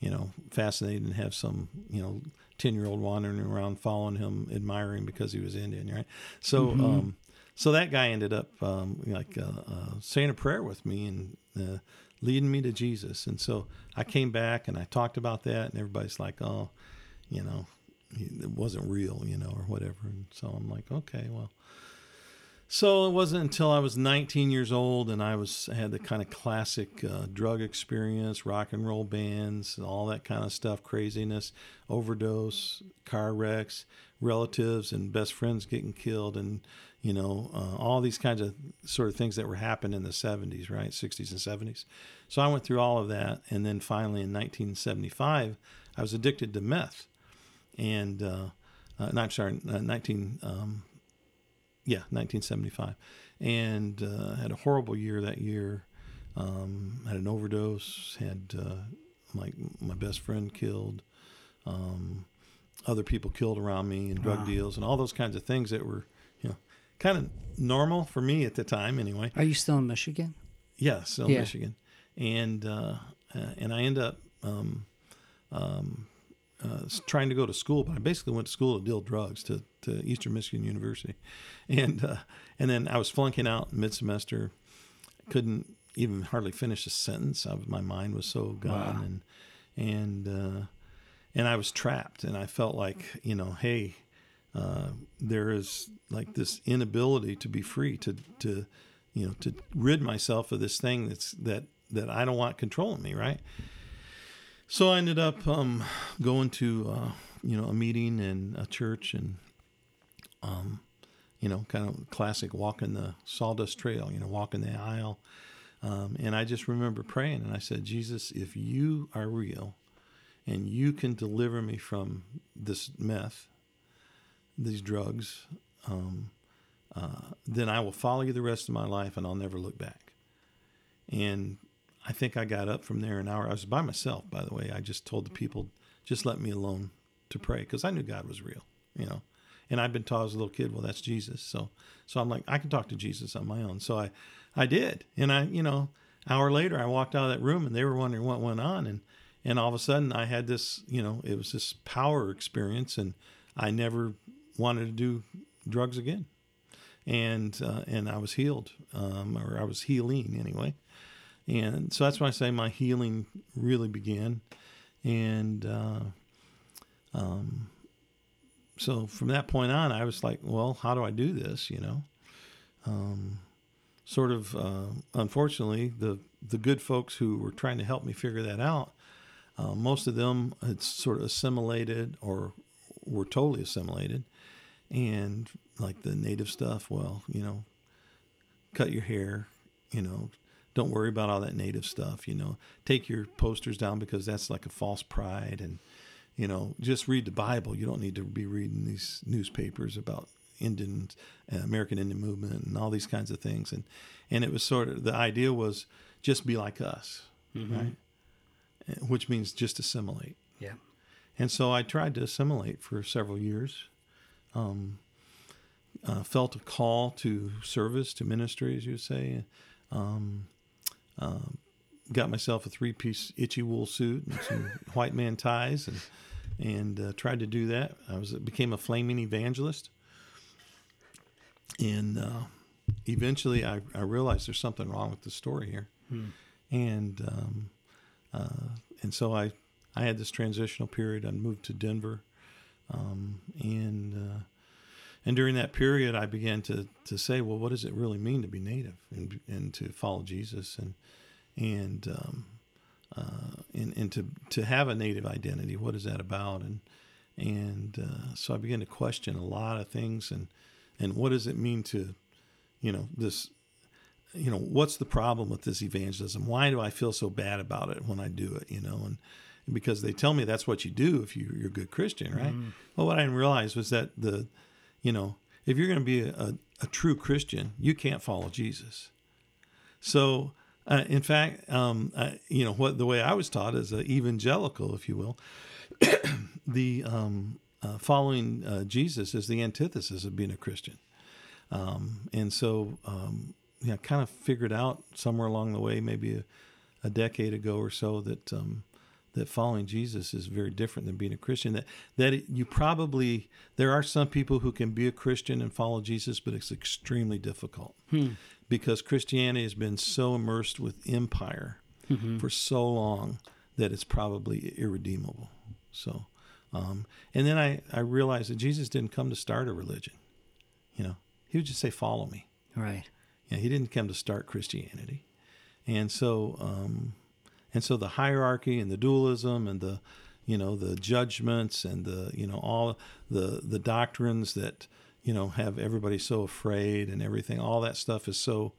you know fascinating to have some you know 10 year old wandering around following him admiring because he was Indian right so Mhm. um so that guy ended up um, like uh, uh, saying a prayer with me and uh, leading me to Jesus. And so I came back and I talked about that, and everybody's like, "Oh, you know, it wasn't real, you know, or whatever." And so I'm like, "Okay, well." So it wasn't until I was 19 years old and I was had the kind of classic uh, drug experience, rock and roll bands, and all that kind of stuff, craziness, overdose, car wrecks, relatives and best friends getting killed, and you know uh, all these kinds of sort of things that were happening in the 70s, right, 60s and 70s. So I went through all of that, and then finally in 1975, I was addicted to meth, and uh, uh, sorry, uh, 19. Um, yeah, 1975, and uh, had a horrible year that year. Um, had an overdose. Had uh, my my best friend killed. Um, other people killed around me, and drug Wow. deals, and all those kinds of things that were, you know, kind of normal for me at the time, anyway. Are you still in Michigan? Yeah, still Yeah. Michigan, and uh, uh, and I end up um, um, uh, trying to go to school, but I basically went to school to deal drugs to, to Eastern Michigan University, and uh, and then I was flunking out mid semester, couldn't even hardly finish a sentence. Was, my mind was so gone, Wow. and and uh, and I was trapped, and I felt like you know, hey, uh, there is like this inability to be free to to you know, to rid myself of this thing that's that that I don't want controlling me, right? So I ended up um, going to uh, you know a meeting in a church and um, you know kind of classic walking the sawdust trail, you know walking the aisle, um, and I just remember praying and I said, Jesus, if you are real, and you can deliver me from this meth, these drugs, um, uh, then I will follow you the rest of my life and I'll never look back. And I think I got up from there an hour. I was by myself, by the way. I just told the people, just let me alone to pray because I knew God was real, you know. And I'd been taught as a little kid, well, that's Jesus. So, so I'm like, I can talk to Jesus on my own. So I, I did. And I, you know, hour later, I walked out of that room and they were wondering what went on. And, and all of a sudden I had this, you know, it was this power experience and I never wanted to do drugs again. And, uh, and I was healed, um, or I was healing anyway. And so that's why I say my healing really began. And uh, um, so from that point on, I was like, well, how do I do this? You know, um, sort of. Uh, unfortunately, the the good folks who were trying to help me figure that out, uh, most of them had sort of assimilated or were totally assimilated, and like the native stuff. Well, you know, cut your hair. You know, don't worry about all that native stuff. You know, take your posters down because that's like a false pride, and you know, just read the Bible. You don't need to be reading these newspapers about Indian uh, American Indian movement and all these kinds of things. And and it was sort of the idea was just be like us, mm-hmm. right? Which means just assimilate. Yeah. And so I tried to assimilate for several years. Um, uh, felt a call to service, to ministry, as you say. Um, um, got myself a three-piece itchy wool suit and some <laughs> white man ties, and and uh, tried to do that. I was became a flaming evangelist, and uh, eventually I, I realized there's something wrong with the story here, hmm. and um, uh, and so I I had this transitional period. I moved to Denver, um, and uh, and during that period, I began to to say, well, what does it really mean to be native and and to follow Jesus and and um, uh, and, and to to have a native identity? What is that about? And and uh, so I began to question a lot of things and and what does it mean to, you know, this you know what's the problem with this evangelism why do i feel so bad about it when i do it you know and because they tell me that's what you do if you, are a good christian right mm. well what i didn't realize was that the you know, if you're going to be a, a, a, true Christian, you can't follow Jesus. So, uh, in fact, um, you know, what the way I was taught as an evangelical, if you will, <clears throat> the um, uh, following uh, Jesus is the antithesis of being a Christian. Um, and so, um, kind of figured out somewhere along the way, maybe a, a decade ago or so, that um, that following Jesus is very different than being a Christian. That that you probably there are some people who can be a Christian and follow Jesus, but it's extremely difficult hmm. because Christianity has been so immersed with empire mm-hmm. for so long that it's probably irredeemable. So, um, and then I I realized that Jesus didn't come to start a religion. You know, he would just say, "Follow me." Right. Yeah, he didn't come to start Christianity, and so. Um, and so the hierarchy and the dualism and the, you know, the judgments and the, you know, all the the doctrines that, you know, have everybody so afraid and everything. All that stuff is so,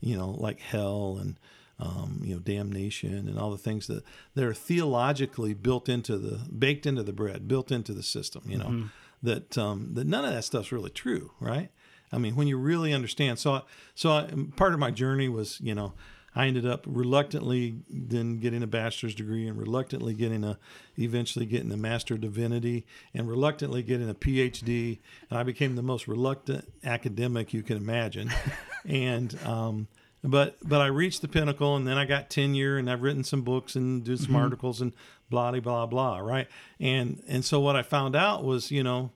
you know, like hell and um, you know, damnation and all the things that are theologically built into the baked into the bread, built into the system. You know, mm-hmm. that um, that none of that stuff's really true, right? I mean, when you really understand. So, so I, part of my journey was, you know, I ended up reluctantly then getting a bachelor's degree and reluctantly getting a, eventually getting a master of divinity and reluctantly getting a PhD. And I became the most reluctant academic you can imagine. <laughs> and, um, but but I reached the pinnacle, and then I got tenure, and I've written some books and did some mm-hmm. articles and blah blah blah blah, right? And and so what I found out was, you know,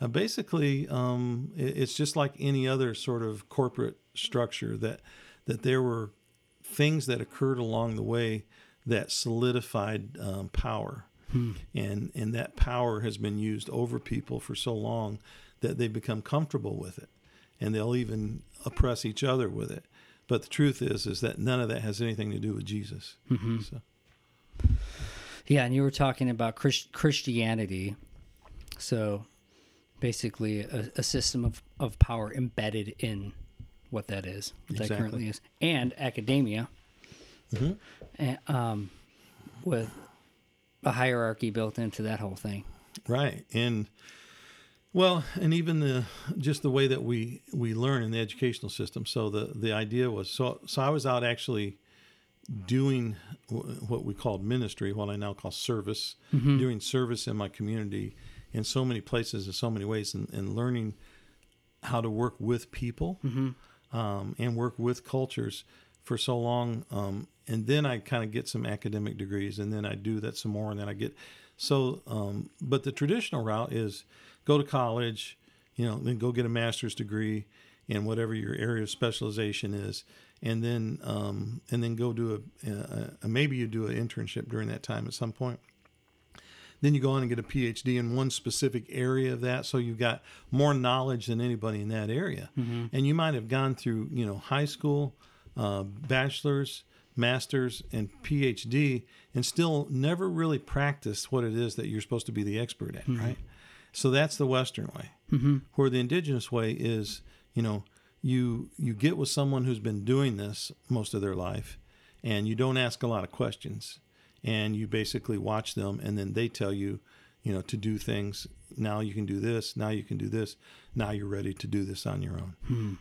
uh, basically, um, it, it's just like any other sort of corporate structure that that there were things that occurred along the way that solidified um, power. Hmm. And, and that power has been used over people for so long that they become comfortable with it. And they'll even oppress each other with it. But the truth is, is that none of that has anything to do with Jesus. Mm-hmm. So, Yeah, and you were talking about Christ- Christianity. So basically, a, a system of, of power embedded in what that is, what that currently is, and academia, Mhm. and, um, with a hierarchy built into that whole thing. right, and well, and even the just the way that we we learn in the educational system. So the the idea was so so I was out actually doing what we called ministry, what I now call service, doing service in my community in so many places in so many ways, and, and learning how to work with people um, and work with cultures for so long. Um, and then I kind of get some academic degrees, and then I do that some more, and then I get so. Um, but the traditional route is go to college, you know, then go get a master's degree in whatever your area of specialization is, and then um, and then go do a, a, a maybe you do an internship during that time at some point. Then you go on and get a PhD in one specific area of that, so you've got more knowledge than anybody in that area. And you might have gone through, you know, high school, uh, bachelor's, master's, and PhD, and still never really practiced what it is that you're supposed to be the expert at, right? So that's the Western way. Mm-hmm. Where the indigenous way is, you know, you you get with someone who's been doing this most of their life, and you don't ask a lot of questions, and you basically watch them, and then they tell you, you know, to do things. Now you can do this. Now you can do this. Now you're ready to do this on your own,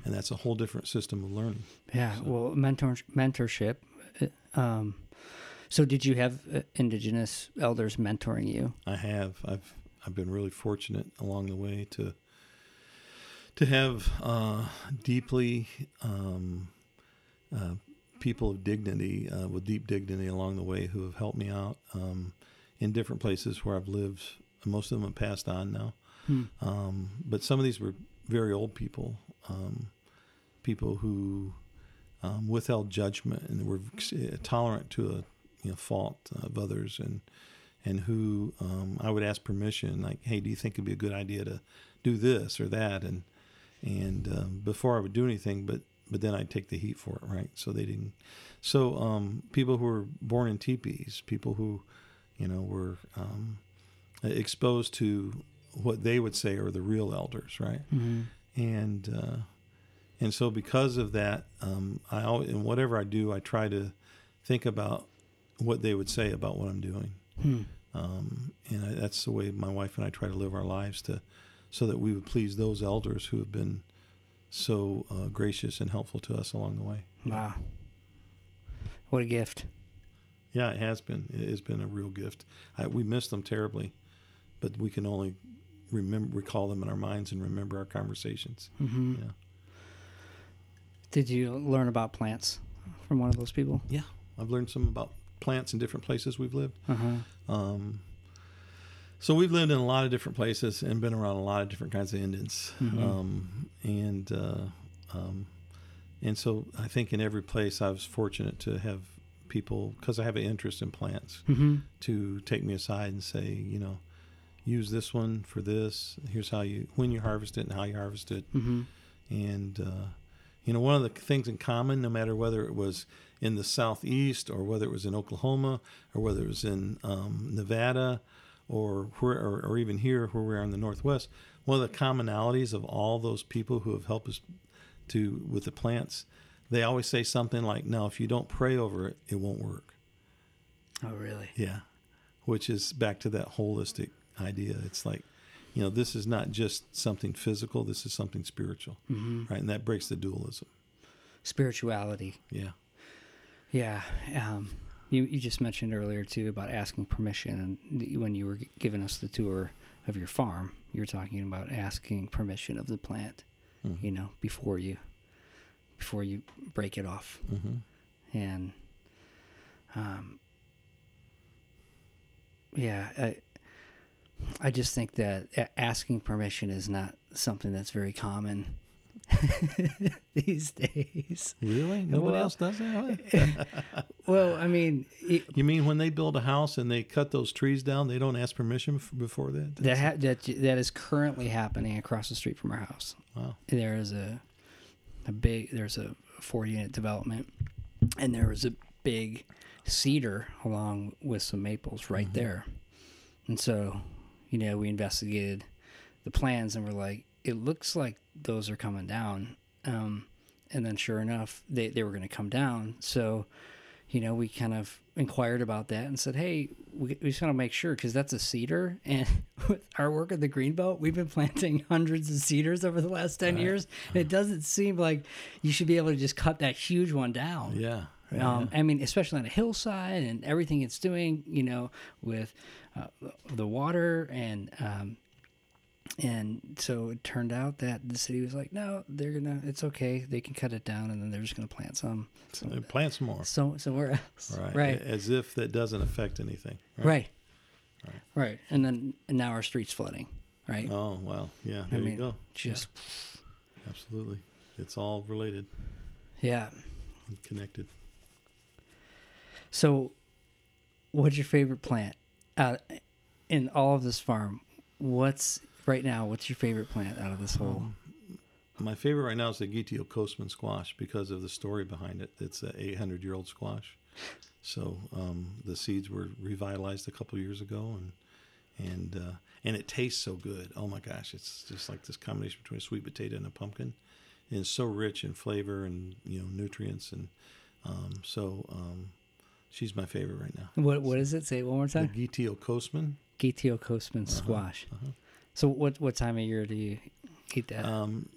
and that's a whole different system of learning. Yeah, well, mentor mentorship. uh, Um, so, did you have uh, indigenous elders mentoring you? I have. I've I've been really fortunate along the way to to have uh, deeply um, uh, people of dignity uh, with deep dignity along the way who have helped me out um, in different places where I've lived. Most of them have passed on now, Hmm. um, but some of these were very old people, um, people who um, withheld judgment and were tolerant to a you know fault of others and and who um, I would ask permission, like, "Hey, do you think it'd be a good idea to do this or that?" And and um, before I would do anything, but but then I'd take the heat for it, right? So they didn't. So um, people who were born in teepees, people who, you know, were um, exposed to what they would say are the real elders, right? Mm-hmm. and uh, and so because of that, um, I always, and whatever I do, I try to think about what they would say about what I'm doing, Hmm. um, and I, that's the way my wife and I try to live our lives to, so that we would please those elders who have been so uh, gracious and helpful to us along the way. Wow, what a gift! Yeah, it has been. It has been a real gift. I, we miss them terribly, but we can only remember, recall them in our minds, and remember our conversations. hmm Yeah. Did you learn about plants from one of those people? Yeah, I've learned some about plants in different places we've lived. Uh-huh. Um, so we've lived in a lot of different places and been around a lot of different kinds of Indians. Mhm. Um, and uh, um, and so I think in every place I was fortunate to have people because I have an interest in plants Mm-hmm. to take me aside and say, you know, use this one for this. Here's how you when you harvest it and how you harvest it. Mm-hmm. And, uh, you know, one of the things in common, no matter whether it was in the southeast or whether it was in Oklahoma or whether it was in um, Nevada or, where, or, or even here where we are in the northwest, one of the commonalities of all those people who have helped us to with the plants, they always say something like, "No, if you don't pray over it, it won't work." Oh, really? Yeah, which is back to that holistic idea. It's like, you know, this is not just something physical. This is something spiritual, Mm-hmm. right? And that breaks the dualism. Spirituality. Yeah. Yeah. Um, you, you just mentioned earlier too about asking permission, and when you were giving us the tour of your farm, you were talking about asking permission of the plant, Mhm. you know, before you before you break it off, hmm and um, yeah, I I just think that asking permission is not something that's very common <laughs> these days. Really? Nobody Well- else does that? <laughs> Well, I mean, it, you mean when they build a house and they cut those trees down, they don't ask permission before that? that ha- that that is currently happening across the street from our house. wow. There is a a big there's a four unit development, and there was a big cedar along with some maples right mm-hmm. there. And so, you know, we investigated the plans and we're like, it looks like those are coming down. Um, and then sure enough, they, they were going to come down. So, you know, we kind of inquired about that and said, hey, we, we just want to make sure because that's a cedar. And <laughs> with our work at the Greenbelt, we've been planting <laughs> hundreds of cedars over the last 10 years. And it doesn't seem like you should be able to just cut that huge one down. Yeah. Um, I mean, especially on a hillside and everything it's doing, you know, with uh, the water and um, and so it turned out that the city was like, no, they're gonna, it's okay, they can cut it down, and then they're just gonna plant some, So plant some more. so somewhere else, Right. right, As if that doesn't affect anything. right, right, and then and now our streets flooding, right? Oh, well, yeah. I There mean, you go. just Absolutely. It's all related yeah. and connected. So, what's your favorite plant out in all of this farm? What's right now? What's your favorite plant out of this whole? Um, My favorite right now is the Gete-okosomin squash because of the story behind it. It's an 800 year old squash. So um, the seeds were revitalized a couple years ago, and and uh, and it tastes so good. Oh my gosh, it's just like this combination between a sweet potato and a pumpkin, and it's so rich in flavor and you know nutrients, and um, so um, she's my favorite right now. What what does it? Say one more The time. Gete-okosomin. Gitio Coastman squash. uh-huh. So what what time of year do you eat that? Um,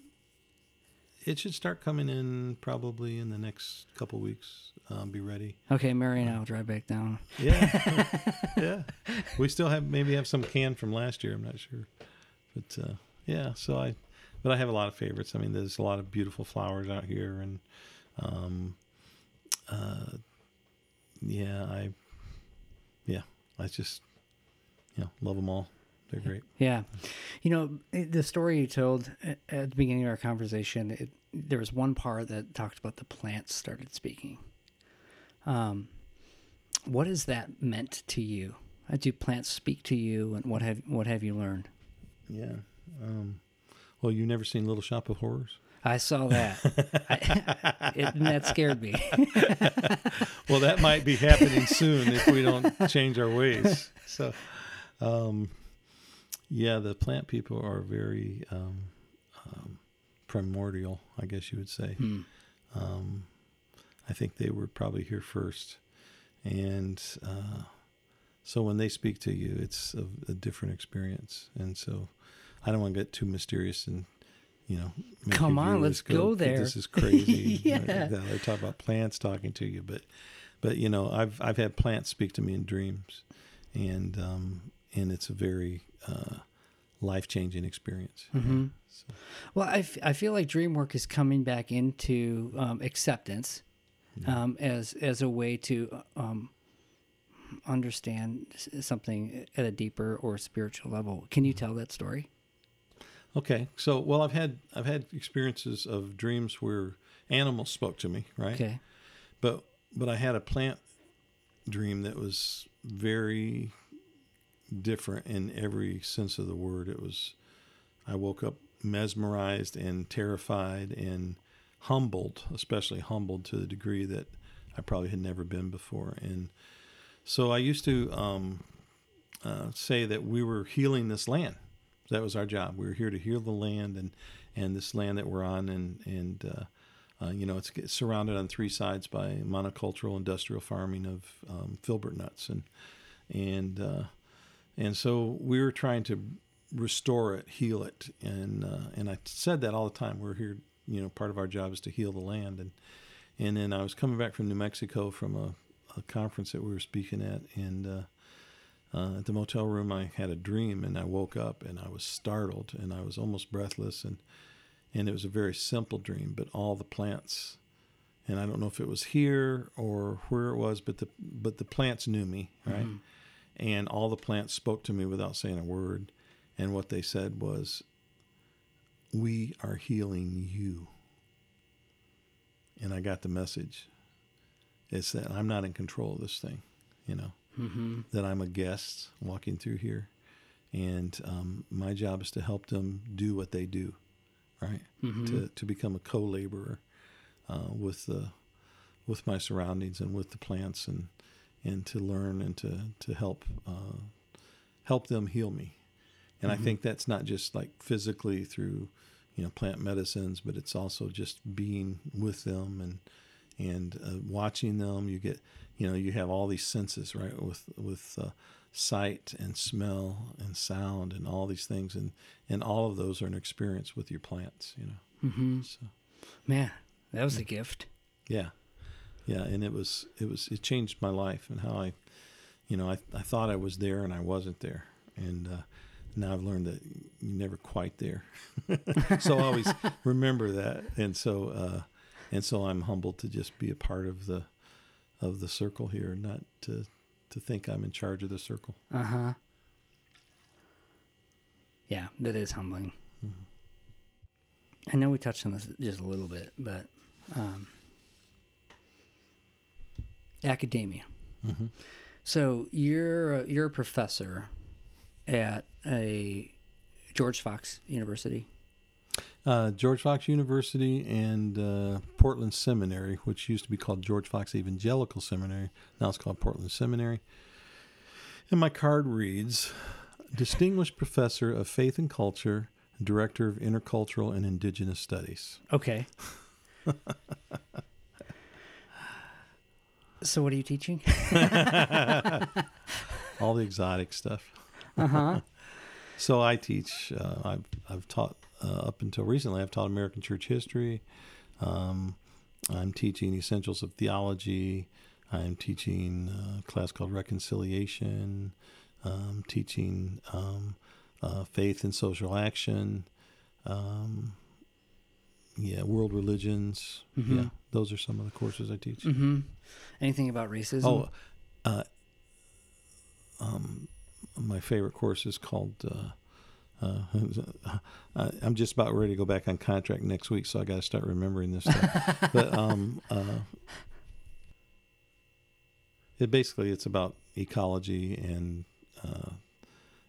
it should start coming in probably in the next couple weeks. Um, be ready. okay, Mary and I will drive back down. Yeah, <laughs> yeah. We still have maybe have some canned from last year. I'm not sure, but uh, yeah. So I, but I have a lot of favorites. I mean, there's a lot of beautiful flowers out here, and um, uh, yeah, I, yeah, I just, you know, love them all. They're great. Yeah, you know the story you told at, at the beginning of our conversation. It, there was one part that talked about the plants started speaking. Um, what has that meant to you? How do plants speak to you, and what have what have you learned? Yeah. Um, well, you've never seen Little Shop of Horrors? I saw that, I, <laughs> it, and that scared me. <laughs> Well, that might be happening soon if we don't change our ways. So, um, yeah, the plant people are very um, um, primordial, I guess you would say. Hmm. Um, I think they were probably here first, and uh, so when they speak to you, it's a, a different experience. And so, I don't want to get too mysterious and. You know, Come on, let's go there. This is crazy. <laughs> Yeah. That. They talk about plants talking to you, but but you know i've i've had plants speak to me in dreams and um and it's a very uh life-changing experience. Hmm so, Well, I, f- I feel like dream work is coming back into um, acceptance um, as as a way to um, understand something at a deeper or spiritual level. Can you tell that story? okay. So well i've had i've had experiences of dreams where animals spoke to me right? Okay. but but i had a plant dream that was very different in every sense of the word. It was i woke up mesmerized and terrified and humbled especially humbled to the degree that i probably had never been before. And so i used to um, uh, say that we were healing this land. That was our job. We were here to heal the land and and this land that we're on and and uh, uh, you know, it's, it's surrounded on three sides by monocultural industrial farming of um, filbert nuts, and and uh, and so we were trying to restore it, heal it, and uh, and I said that all the time. We're here, you know, part of our job is to heal the land, and and then I was coming back from New Mexico from a, a conference that we were speaking at, and uh, uh, at the motel room I had a dream, and I woke up and I was startled, and I was almost breathless, and and it was a very simple dream but all the plants and i don't know if it was here or where it was but the but the plants knew me right and all the plants spoke to me without saying a word. And what they said was we are healing you. And i got the message. It's that i'm not in control of this thing you know Mm-hmm. that i'm a guest walking through here. And um, my job is to help them do what they do right? Mm-hmm. to, to become a co-laborer uh, with the with my surroundings and with the plants and and to learn and to to help uh, help them heal me. And Mm-hmm. I think that's not just like physically through you know plant medicines, but it's also just being with them and and uh, watching them. You get you know you have all these senses right with with uh, sight and smell and sound and all these things and and all of those are an experience with your plants. You know. Mm-hmm. So Man, that was a gift. yeah, yeah, and it was it was it changed my life and how I, you know, I I thought I was there and I wasn't there, and uh, now I've learned that you're never quite there. <laughs> so always <laughs> remember that, and so uh, and so I'm humbled to just be a part of the of the circle here, not to to think I'm in charge of the circle. Uh huh. Yeah, that is humbling. Mm-hmm. I know we touched on this just a little bit, but um, academia. Mm-hmm. So you're a, you're a professor at a George Fox University. Uh, George Fox University and uh, Portland Seminary, which used to be called George Fox Evangelical Seminary. Now it's called Portland Seminary. And my card reads Distinguished Professor of Faith and Culture, Director of Intercultural and Indigenous Studies. Okay. <laughs> so what are you teaching? <laughs> <laughs> All the exotic stuff. Uh huh. <laughs> So I teach. Uh, I've I've taught uh, up until recently. I've taught American church history. Um, I'm teaching essentials of theology. I'm teaching a class called reconciliation. Um, teaching um, uh, faith and social action. Um, yeah, world religions. Mhm. Yeah, those are some of the courses I teach. Mm-hmm. Anything about racism? Oh, uh, um, my favorite course is called. Uh, uh, <laughs> I'm just about ready to go back on contract next week, so I got to start remembering this stuff. <laughs> but um, uh, it basically it's about ecology and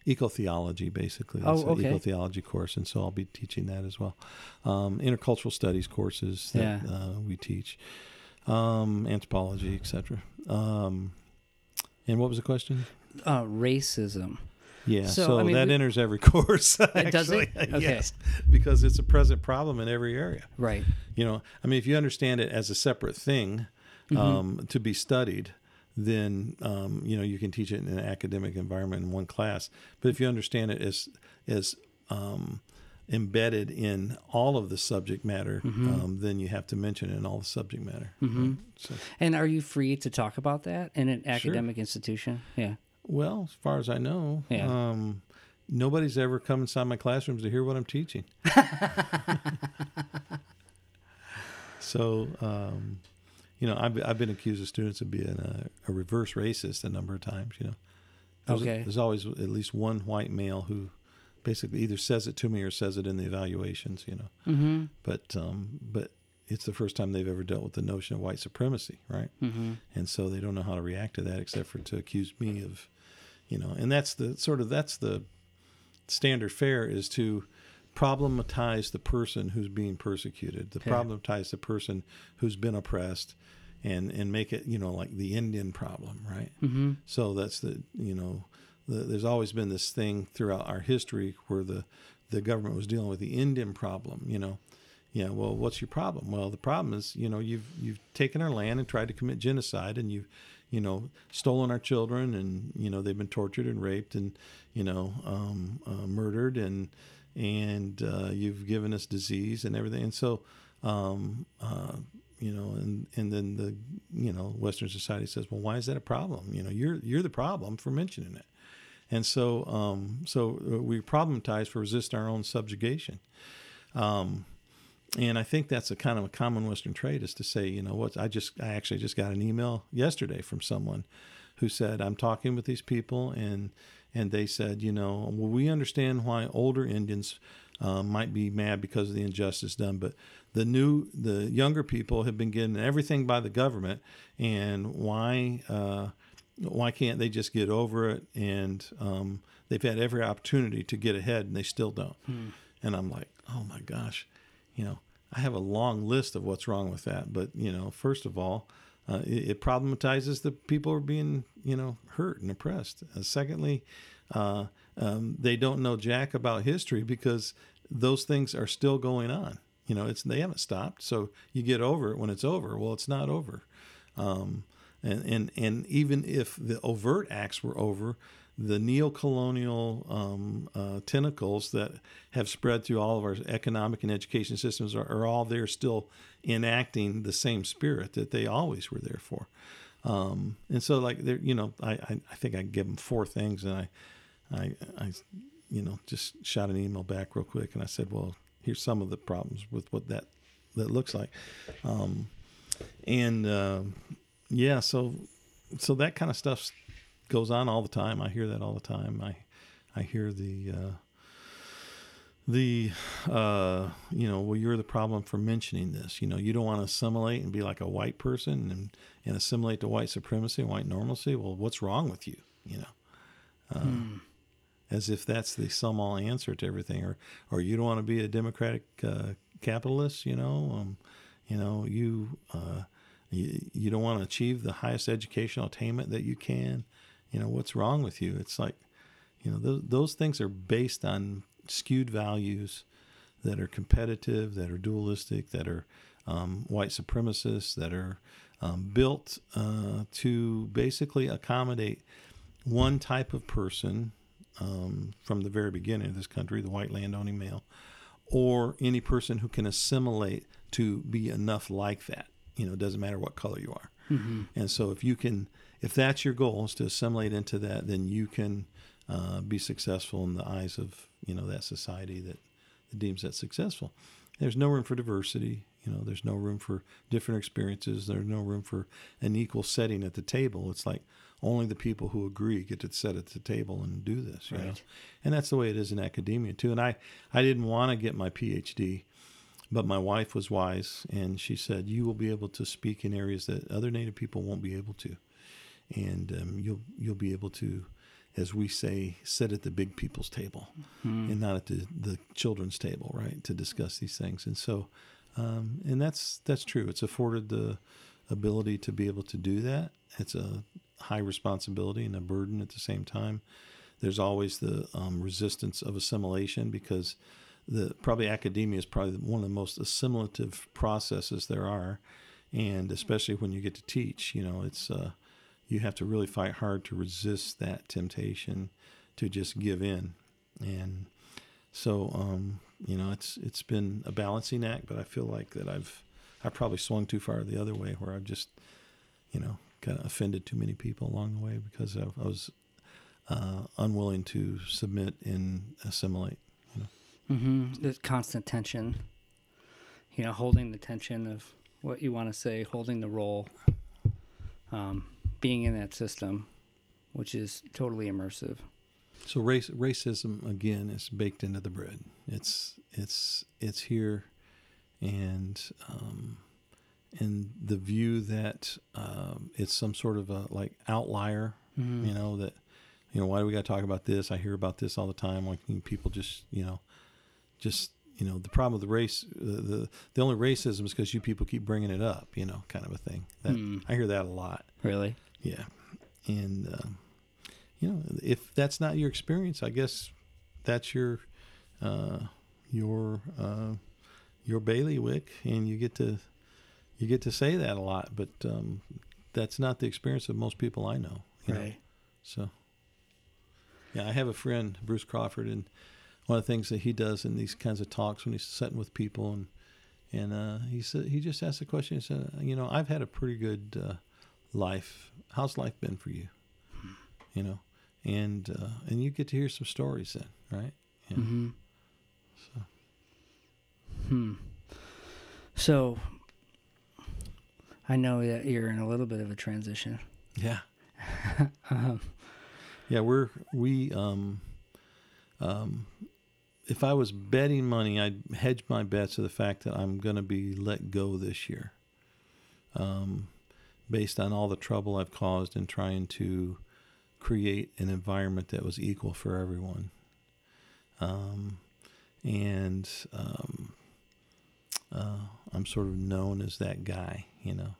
uh, ecotheology. Basically, Oh, it's okay. an ecotheology course, and so I'll be teaching that as well. Um, intercultural studies courses that Yeah. uh, we teach, um, anthropology, etc. Um, and what was the question? uh, racism. Yeah, So, so, I mean, that we- enters every <laughs> course. does it? <laughs> Okay. Yes, because it's a present problem in every area. Right. You know, I mean, if you understand it as a separate thing Mm-hmm. um, to be studied, then um, you know you can teach it in an academic environment in one class. But if you understand it as as um, embedded in all of the subject matter, Mm-hmm. um, then you have to mention it in all the subject matter. Mhm. So, And are you free to talk about that in an academic institution? Yeah. well, as far as I know, Yeah. um, nobody's ever come inside my classrooms to hear what I'm teaching. <laughs> so, um, you know, I've, I've been accused of students of being a, a reverse racist a number of times. You know, there's, Okay. there's always at least one white male who basically either says it to me or says it in the evaluations. You know, Mm-hmm. but um, but it's the first time they've ever dealt with the notion of white supremacy, right? Mm-hmm. and so they don't know how to react to that except for to accuse me of you know and that's the sort of that's the standard fare is to problematize the person who's being persecuted to Okay. problematize the person who's been oppressed and and make it you know like the indian problem right Mm-hmm. so that's the you know the, there's always been this thing throughout our history where the the government was dealing with the Indian problem. You know, yeah. Well, what's your problem? Well, the problem is you know you've you've taken our land and tried to commit genocide, and you've you know stolen our children, and you know they've been tortured and raped, and you know um, uh, murdered, and and uh, you've given us disease and everything, and so. Um, uh, you know, and and then the you know Western society says, well, why is that a problem? You know, you're you're the problem for mentioning it, and so um, so we problematize for resist our own subjugation, um, and I think that's a kind of a common Western trait is to say, you know, what I just I actually just got an email yesterday from someone who said I'm talking with these people and and they said, you know, well, we understand why older Indians uh, might be mad because of the injustice done, but the new, the younger people have been getting everything by the government, and why, uh, why can't they just get over it? And um, they've had every opportunity to get ahead, and they still don't. And I'm like, oh my gosh, you know, I have a long list of what's wrong with that. But you know, first of all, uh, it, it, problematizes the people who are being you know hurt and oppressed. Uh, secondly, uh, um, they don't know jack about history because those things are still going on. You know, it's they haven't stopped. So you get over it when it's over. Well, it's not over. Um, and, and and even if the overt acts were over, the neo-colonial um, uh, tentacles that have spread through all of our economic and education systems are, are, all there still enacting the same spirit that they always were there for. Um, and so, like, there, you know, I, I, I, think I give them four things, and I, I, I, you know, just shot an email back real quick, and I said, well, here's some of the problems with what that that looks like, um, and uh, yeah, so so that kind of stuff goes on all the time. I hear that all the time. I I hear the uh, the uh, you know well you're the problem for mentioning this. You know you don't want to assimilate and be like a white person and and assimilate to white supremacy and white normalcy. Well, what's wrong with you? You know. Uh, hmm. As if that's the sum all answer to everything, or or you don't want to be a democratic uh, capitalist, you know, um, you know you uh, you, you don't want to achieve the highest educational attainment that you can you know what's wrong with you? It's like you know those, those things are based on skewed values that are competitive that are dualistic that are um, white supremacists that are um, built uh, to basically accommodate one type of person um, from the very beginning of this country the white landowning male or any person who can assimilate to be enough like that. You know it doesn't matter what color you are. Mm-hmm. and so if you can if that's your goal is to assimilate into that, then you can uh, be successful in the eyes of you know that society that, that deems that successful. There's no room for diversity. You know, there's no room for different experiences. There's no room for an equal setting at the table. It's like only the people who agree get to sit at the table and do this. You right. know? And that's the way it is in academia too. And I, I didn't want to get my PhD, but my wife was wise and she said, "You will be able to speak in areas that other Native people won't be able to." And um, you'll you'll be able to, as we say, sit at the big people's table, mm-hmm. and not at the the children's table, right, to discuss these things. And so, um, and that's that's true. It's afforded the ability to be able to do that. It's a high responsibility and a burden at the same time. There's always the um, resistance of assimilation because the probably academia is probably one of the most assimilative processes there are, and especially when you get to teach, you know, it's uh, you have to really fight hard to resist that temptation to just give in. And so, um, you know, it's it's been a balancing act, but I feel like that I've I probably swung too far the other way, where I've just, you know, kind of offended too many people along the way because I, I was uh, unwilling to submit and assimilate. You know, mm-hmm. the constant tension. You know, holding the tension of what you want to say, holding the role. Um, being in that system, which is totally immersive. So race racism again is baked into the bread. It's it's it's here, and um, and the view that um, it's some sort of a like outlier. Mm-hmm. You know that you know why do we got to talk about this? I hear about this all the time. Like people just you know just you know the problem with the race the the, the only racism is because you people keep bringing it up. You know, kind of a thing. That, mm. I hear that a lot. Really? Yeah, and uh, you know, if that's not your experience, I guess that's your uh, your uh, your bailiwick, and you get to you get to say that a lot. But um, that's not the experience of most people I know. right. Know? So, yeah, I have a friend, Bruce Crawford, and one of the things that he does in these kinds of talks when he's sitting with people and and uh, he said he just asked a question. He said, "You know, I've had a pretty good uh, life how's life been for you? You know, and uh, and you get to hear some stories then, right? Yeah. Mm-hmm. So. Hmm. So, I know that you're in a little bit of a transition. Yeah. <laughs> um, yeah, we're we um um if I was betting money, I'd hedge my bets to the fact that I'm going to be let go this year. Um, based on all the trouble I've caused in trying to create an environment that was equal for everyone. Um, and um, uh, I'm sort of known as that guy, you know,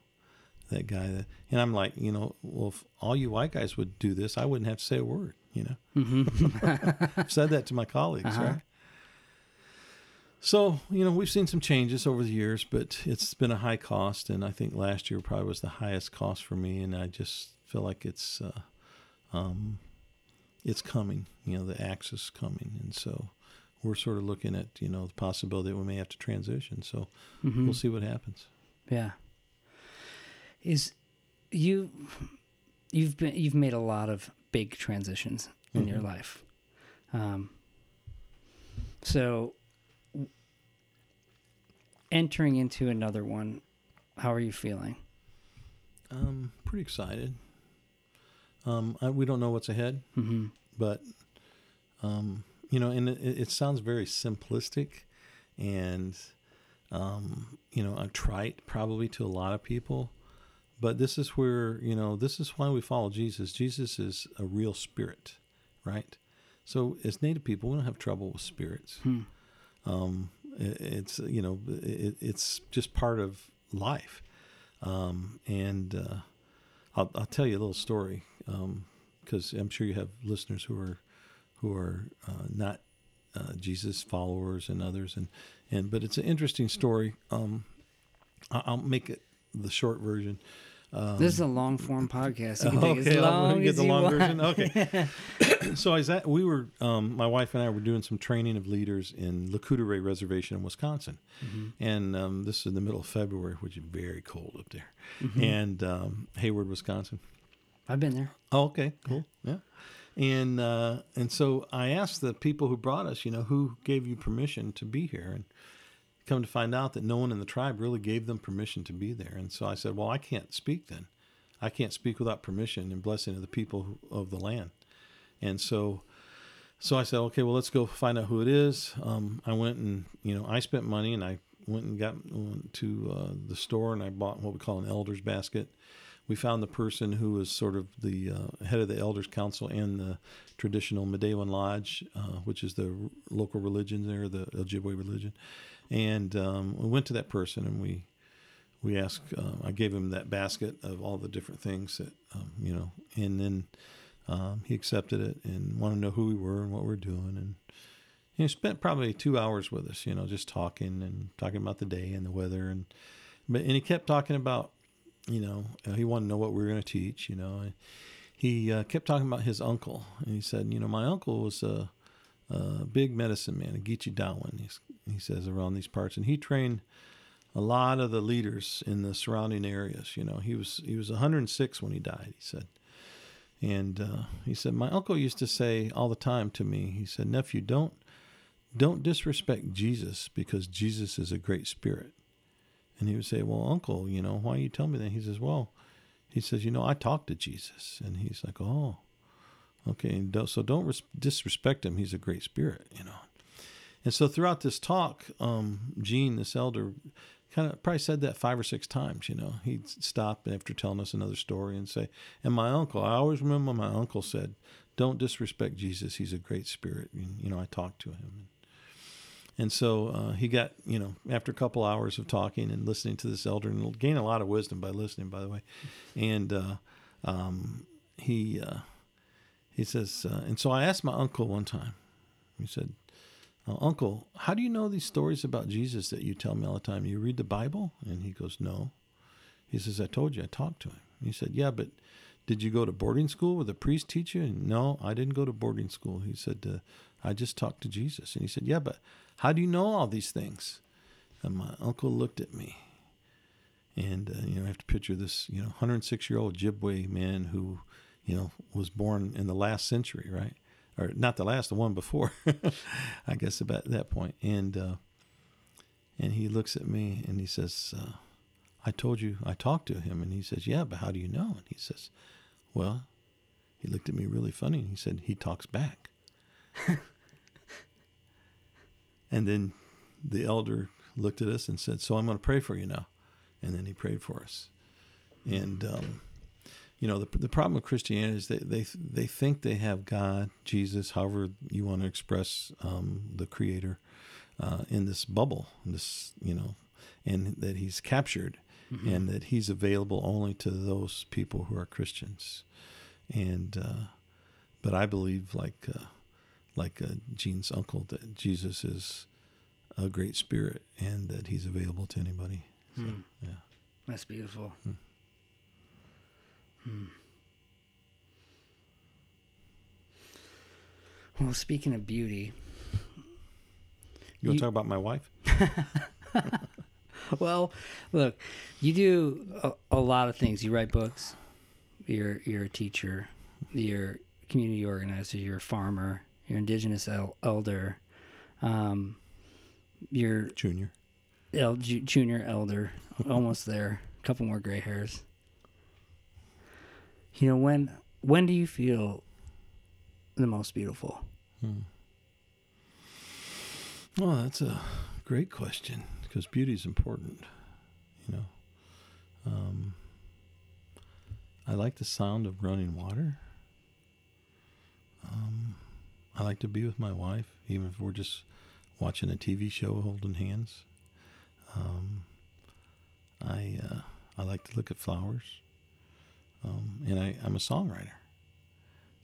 that guy that, and I'm like, you know, well, if all you white guys would do this, I wouldn't have to say a word, you know. Mm-hmm. <laughs> I've said that to my colleagues, Uh-huh. right? So, you know, we've seen some changes over the years, but it's been a high cost. And I think last year probably was the highest cost for me. And I just feel like it's, uh, um, it's coming, you know, the axe is coming. And so we're sort of looking at, you know, the possibility that we may have to transition. So Mhm. we'll see what happens. Yeah. Is you you've been you've made a lot of big transitions in your Mhm. life. Um so entering into another one, how are you feeling? Um, pretty excited. Um, I, we don't know what's ahead. Mm-hmm. but um, you know, and it, it sounds very simplistic, and um, you know, trite probably to a lot of people, but this is where you know this is why we follow Jesus. Jesus is a real spirit, right? So as Native people, we don't have trouble with spirits. Hmm. Um, it's you know, it, it's just part of life, um, and uh, I'll, I'll tell you a little story because I'm sure you have listeners who are who are uh, not uh, Jesus followers and others, and and but it's an interesting story. Um, I'll make it the short version. Um, This is a long form podcast. You can take okay, long get the long version. Okay. <laughs> so I was at, we were um, my wife and I were doing some training of leaders in Lakota Reservation in Wisconsin, Mm-hmm. and um, this is in the middle of February, which is very cold up there, Mm-hmm. and um, Hayward, Wisconsin. I've been there. Oh, okay, cool, yeah. And uh, and so I asked the people who brought us, you know, who gave you permission to be here, and come to find out that no one in the tribe really gave them permission to be there. And so I said, well, I can't speak then. I can't speak without permission and blessing of the people of the land. And so, so I said, okay, well, let's go find out who it is. Um, I went and you know I spent money and I went and got went to uh, the store and I bought what we call an elder's basket. We found the person who was sort of the uh, head of the elders council and the traditional Midewiwin Lodge, uh, which is the r- local religion there, the Ojibwe religion. And um, we went to that person and we we asked. Uh, I gave him that basket of all the different things that um, you know, and then um, he accepted it and wanted to know who we were and what we we're doing. And he spent probably two hours with us, you know, just talking and talking about the day and the weather. And but and he kept talking about, you know, uh, he wanted to know what we were going to teach, you know. And he uh, kept talking about his uncle, and he said, you know, my uncle was a, big medicine man, a Geechee Dawan, he's, he says around these parts, and he trained a lot of the leaders in the surrounding areas. You know, he was he was 106 when he died. He said, and uh, he said my uncle used to say all the time to me. He said, nephew, don't don't disrespect Jesus because Jesus is a great spirit. And he would say, well, uncle, you know, why you tell me that? He says, well, he says, you know, I talked to Jesus, and he's like, oh, okay, so don't res- disrespect him. He's a great spirit, you know. And so throughout this talk, um, Gene, this elder, kind of probably said that five or six times. You know, he'd stop after telling us another story and say, "And my uncle, I always remember my uncle said, don't disrespect Jesus. He's a great spirit." And, you know, I talked to him. And so uh, he got, you know, after a couple hours of talking and listening to this elder, and gained a lot of wisdom by listening, by the way. And uh, um, he uh, he says, uh, and so I asked my uncle one time. He said, uh, Uncle, how do you know these stories about Jesus that you tell me all the time? You read the Bible? And he goes, No. He says, I told you, I talked to him. He said, Yeah, but did you go to boarding school where the priest teach you? And, no, I didn't go to boarding school. He said, uh, I just talked to Jesus. And he said, Yeah, but how do you know all these things? And my uncle looked at me. And, uh, you know, I have to picture this, you know, 106 year old Ojibwe man who, you know, was born in the last century, right? Or not the last, the one before, <laughs> I guess about that point. And, uh, and he looks at me and he says, uh, I told you, I talked to him. And he says, Yeah, but how do you know? And he says, Well, he looked at me really funny and he said, He talks back. <laughs> and then the elder looked at us and said, So I'm going to pray for you now. And then he prayed for us. And, um, you know, the, the problem with Christianity is they, they, they think they have God, Jesus, however you want to express um, the Creator, uh, in this bubble, this, you know, and that he's captured, Mm-hmm. and that he's available only to those people who are Christians. And uh, but I believe, like uh, like uh, Gene's uncle, that Jesus is a great spirit and that he's available to anybody. So, Hmm. yeah. That's beautiful. Hmm. Hmm. Well, speaking of beauty, You want to talk about my wife? <laughs> well, look, you do a, a lot of things. You write books. You're you're a teacher. You're a community organizer. You're a farmer. You're indigenous el- elder. Um, you're Junior. el- junior elder. Almost there. A couple more gray hairs. You know when when do you feel the most beautiful? Hmm. Well, that's a great question because beauty is important. You know, um, I like the sound of running water. Um, I like to be with my wife, even if we're just watching a TV show holding hands. Um, I uh, I like to look at flowers, um, and I, I'm a songwriter.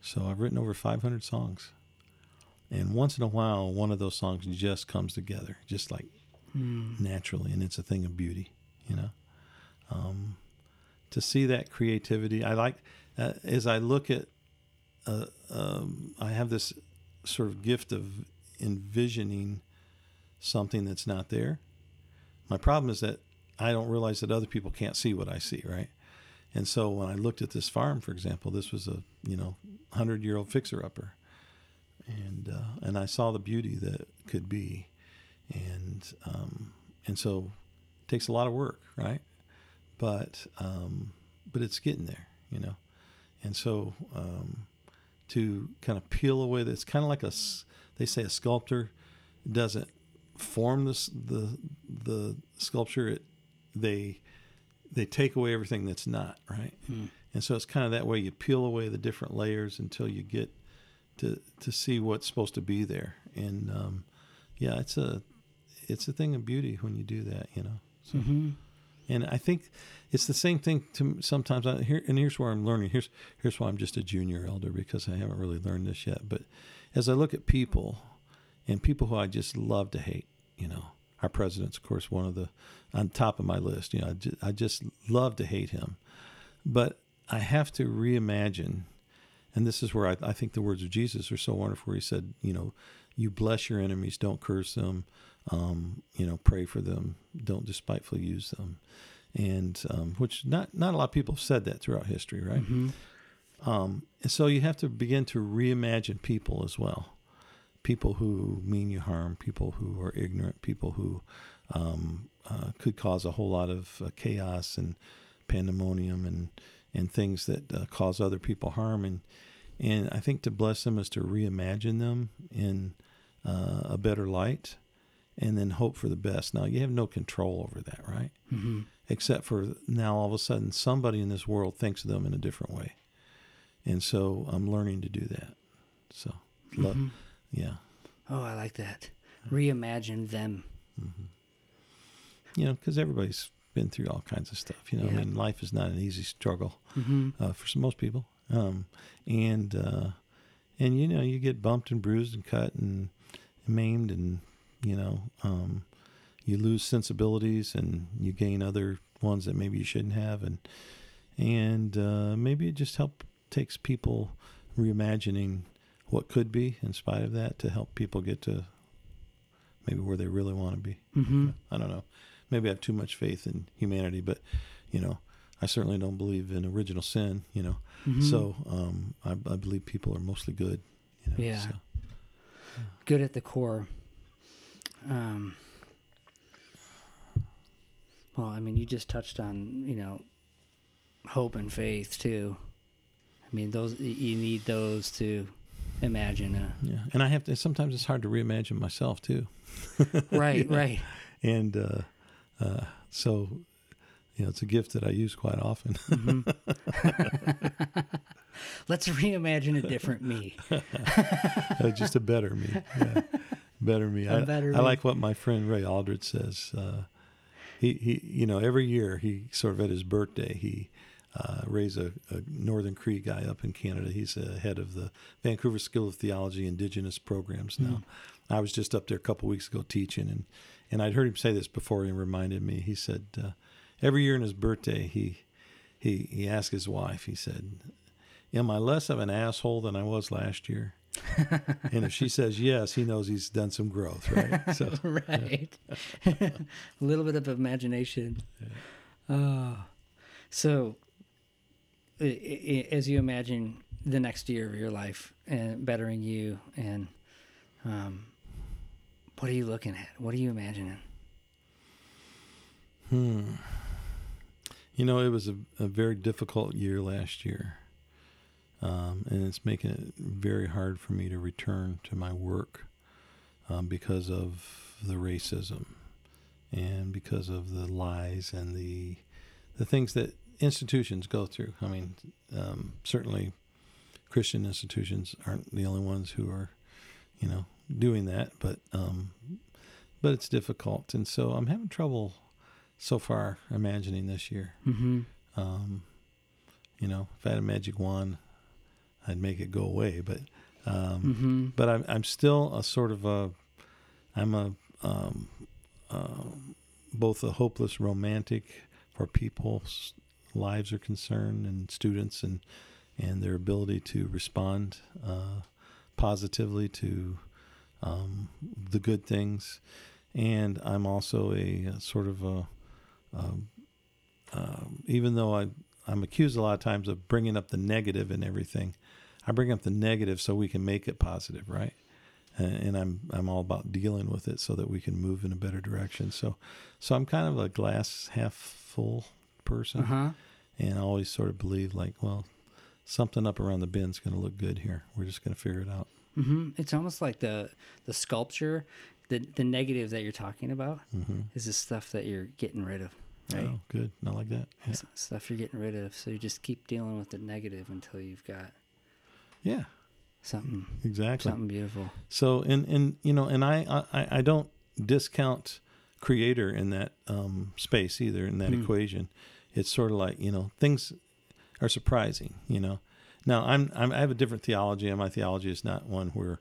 So I've written over 500 songs. And once in a while, one of those songs just comes together, just like naturally, and it's a thing of beauty, you know. Um, to see that creativity, I like uh, as I look at. Uh, um, I have this sort of gift of envisioning something that's not there. My problem is that I don't realize that other people can't see what I see, right? And so when I looked at this farm, for example, this was a you know hundred year old fixer upper, and uh, and I saw the beauty that could be, and um, and so it takes a lot of work, right? But um, but it's getting there, you know, and so um, to kind of peel away, it's kind of like a they say a sculptor doesn't form this the the sculpture it they they take away everything that's not right? And so it's kind of that way you peel away the different layers until you get to to see what's supposed to be there. And um, yeah it's a it's a thing of beauty when you do that you know so, Mm-hmm. and I think it's the same thing to sometimes I, here and here's where I'm learning. Here's here's why I'm just a junior elder because I haven't really learned this yet. But as I look at people and people who I just love to hate you know our president's of course one of the on top of my list. You know I just, I just love to hate him. But I have to reimagine and this is where I, I think the words of Jesus are so wonderful where he said you know you bless your enemies don't curse them. Um, you know pray for them don't despitefully use them. And um, which not not a lot of people have said that throughout history right? Mm-hmm. um, and so you have to begin to reimagine people as well. People who mean you harm, people who are ignorant, people who um, uh, could cause a whole lot of uh, chaos and pandemonium and and things that uh, cause other people harm. And and I think to bless them is to reimagine them in uh, a better light, and then hope for the best. Now you have no control over that, right? Mm-hmm. except for now all of a sudden somebody in this world thinks of them in a different way and so i'm learning to do that so lo- Mhm. Yeah Oh, I like that. Reimagine them. you know because everybody's been through all kinds of stuff you know Yeah. i mean life is not an easy struggle Mm-hmm. uh, for some, most people um, and uh, and you know you get bumped and bruised and cut and maimed and you know um, you lose sensibilities and you gain other ones that maybe you shouldn't have and and uh, maybe it just help takes people reimagining what could be in spite of that to help people get to maybe where they really want to be Mm-hmm. I don't know. Maybe I have too much faith in humanity, but you know, I certainly don't believe in original sin. You know, Mm-hmm. so um, I, I believe people are mostly good. You know, Yeah. so. good at the core. Um, well, I mean, you just touched on you know hope and faith too. I mean, those you need those to imagine. A, yeah. And I have to. Sometimes it's hard to reimagine myself too. <laughs> right, right. And uh, uh, so, you know, it's a gift that I use quite often. <laughs> Mhm. <laughs> Let's reimagine a different me. Uh, just a better me. Yeah. Better me. I, better I like what my friend Ray Aldred says. Uh, he, he, you know, every year he sort of at his birthday he uh, raised a, a, Northern Cree guy up in Canada. He's a head of the Vancouver School of Theology Indigenous programs now. Mm. I was just up there a couple weeks ago teaching, and and I'd heard him say this before. He reminded me. He said uh, every year on his birthday he he he asked his wife. He said, "Am I less of an asshole than I was last year?" <laughs> and if she says yes, he knows he's done some growth, right? <laughs> So, right. <laughs> a little bit of imagination. Yeah. Uh, so, as you imagine the next year of your life and bettering you, and um, what are you looking at? What are you imagining? Hmm. You know, it was a, a very difficult year last year. Um, and it's making it very hard for me to return to my work um, because of the racism and because of the lies and the the things that institutions go through. I mean, um, certainly Christian institutions aren't the only ones who are, you know, doing that, but um, but it's difficult, and so I'm having trouble so far imagining this year. Mm-hmm. Um, you know, if I had a magic wand, I'd make it go away. But um, mm-hmm. but I'm I'm still a sort of a I'm a um, uh, both a hopeless romantic for people's lives are concerned and students and and their ability to respond uh, positively to um, the good things. And I'm also a, a sort of a, a um, even though I I'm accused a lot of times of bringing up the and everything. I bring up the negative so we can make it positive, right? And, I'm I'm all about dealing with it so that we can move in a better direction. So, so I'm kind of a glass half full person, uh-huh. and I always sort of believe like, well, something up around the bin's going to look good here. We're just going to figure it out. Mm-hmm. It's almost like the the sculpture, the the negative that you're talking about mm-hmm. is the stuff that you're getting rid of. Right? Oh, good. Not like that. Yeah. Stuff you're getting rid of. So you just keep dealing with the negative until you've got yeah. Something exactly something beautiful. So and and you know and I I, I don't discount creator in that um, space either in that mm. equation. It's sort of like you know things are surprising. You know, now I'm, I'm I have a different theology, and my theology is not one where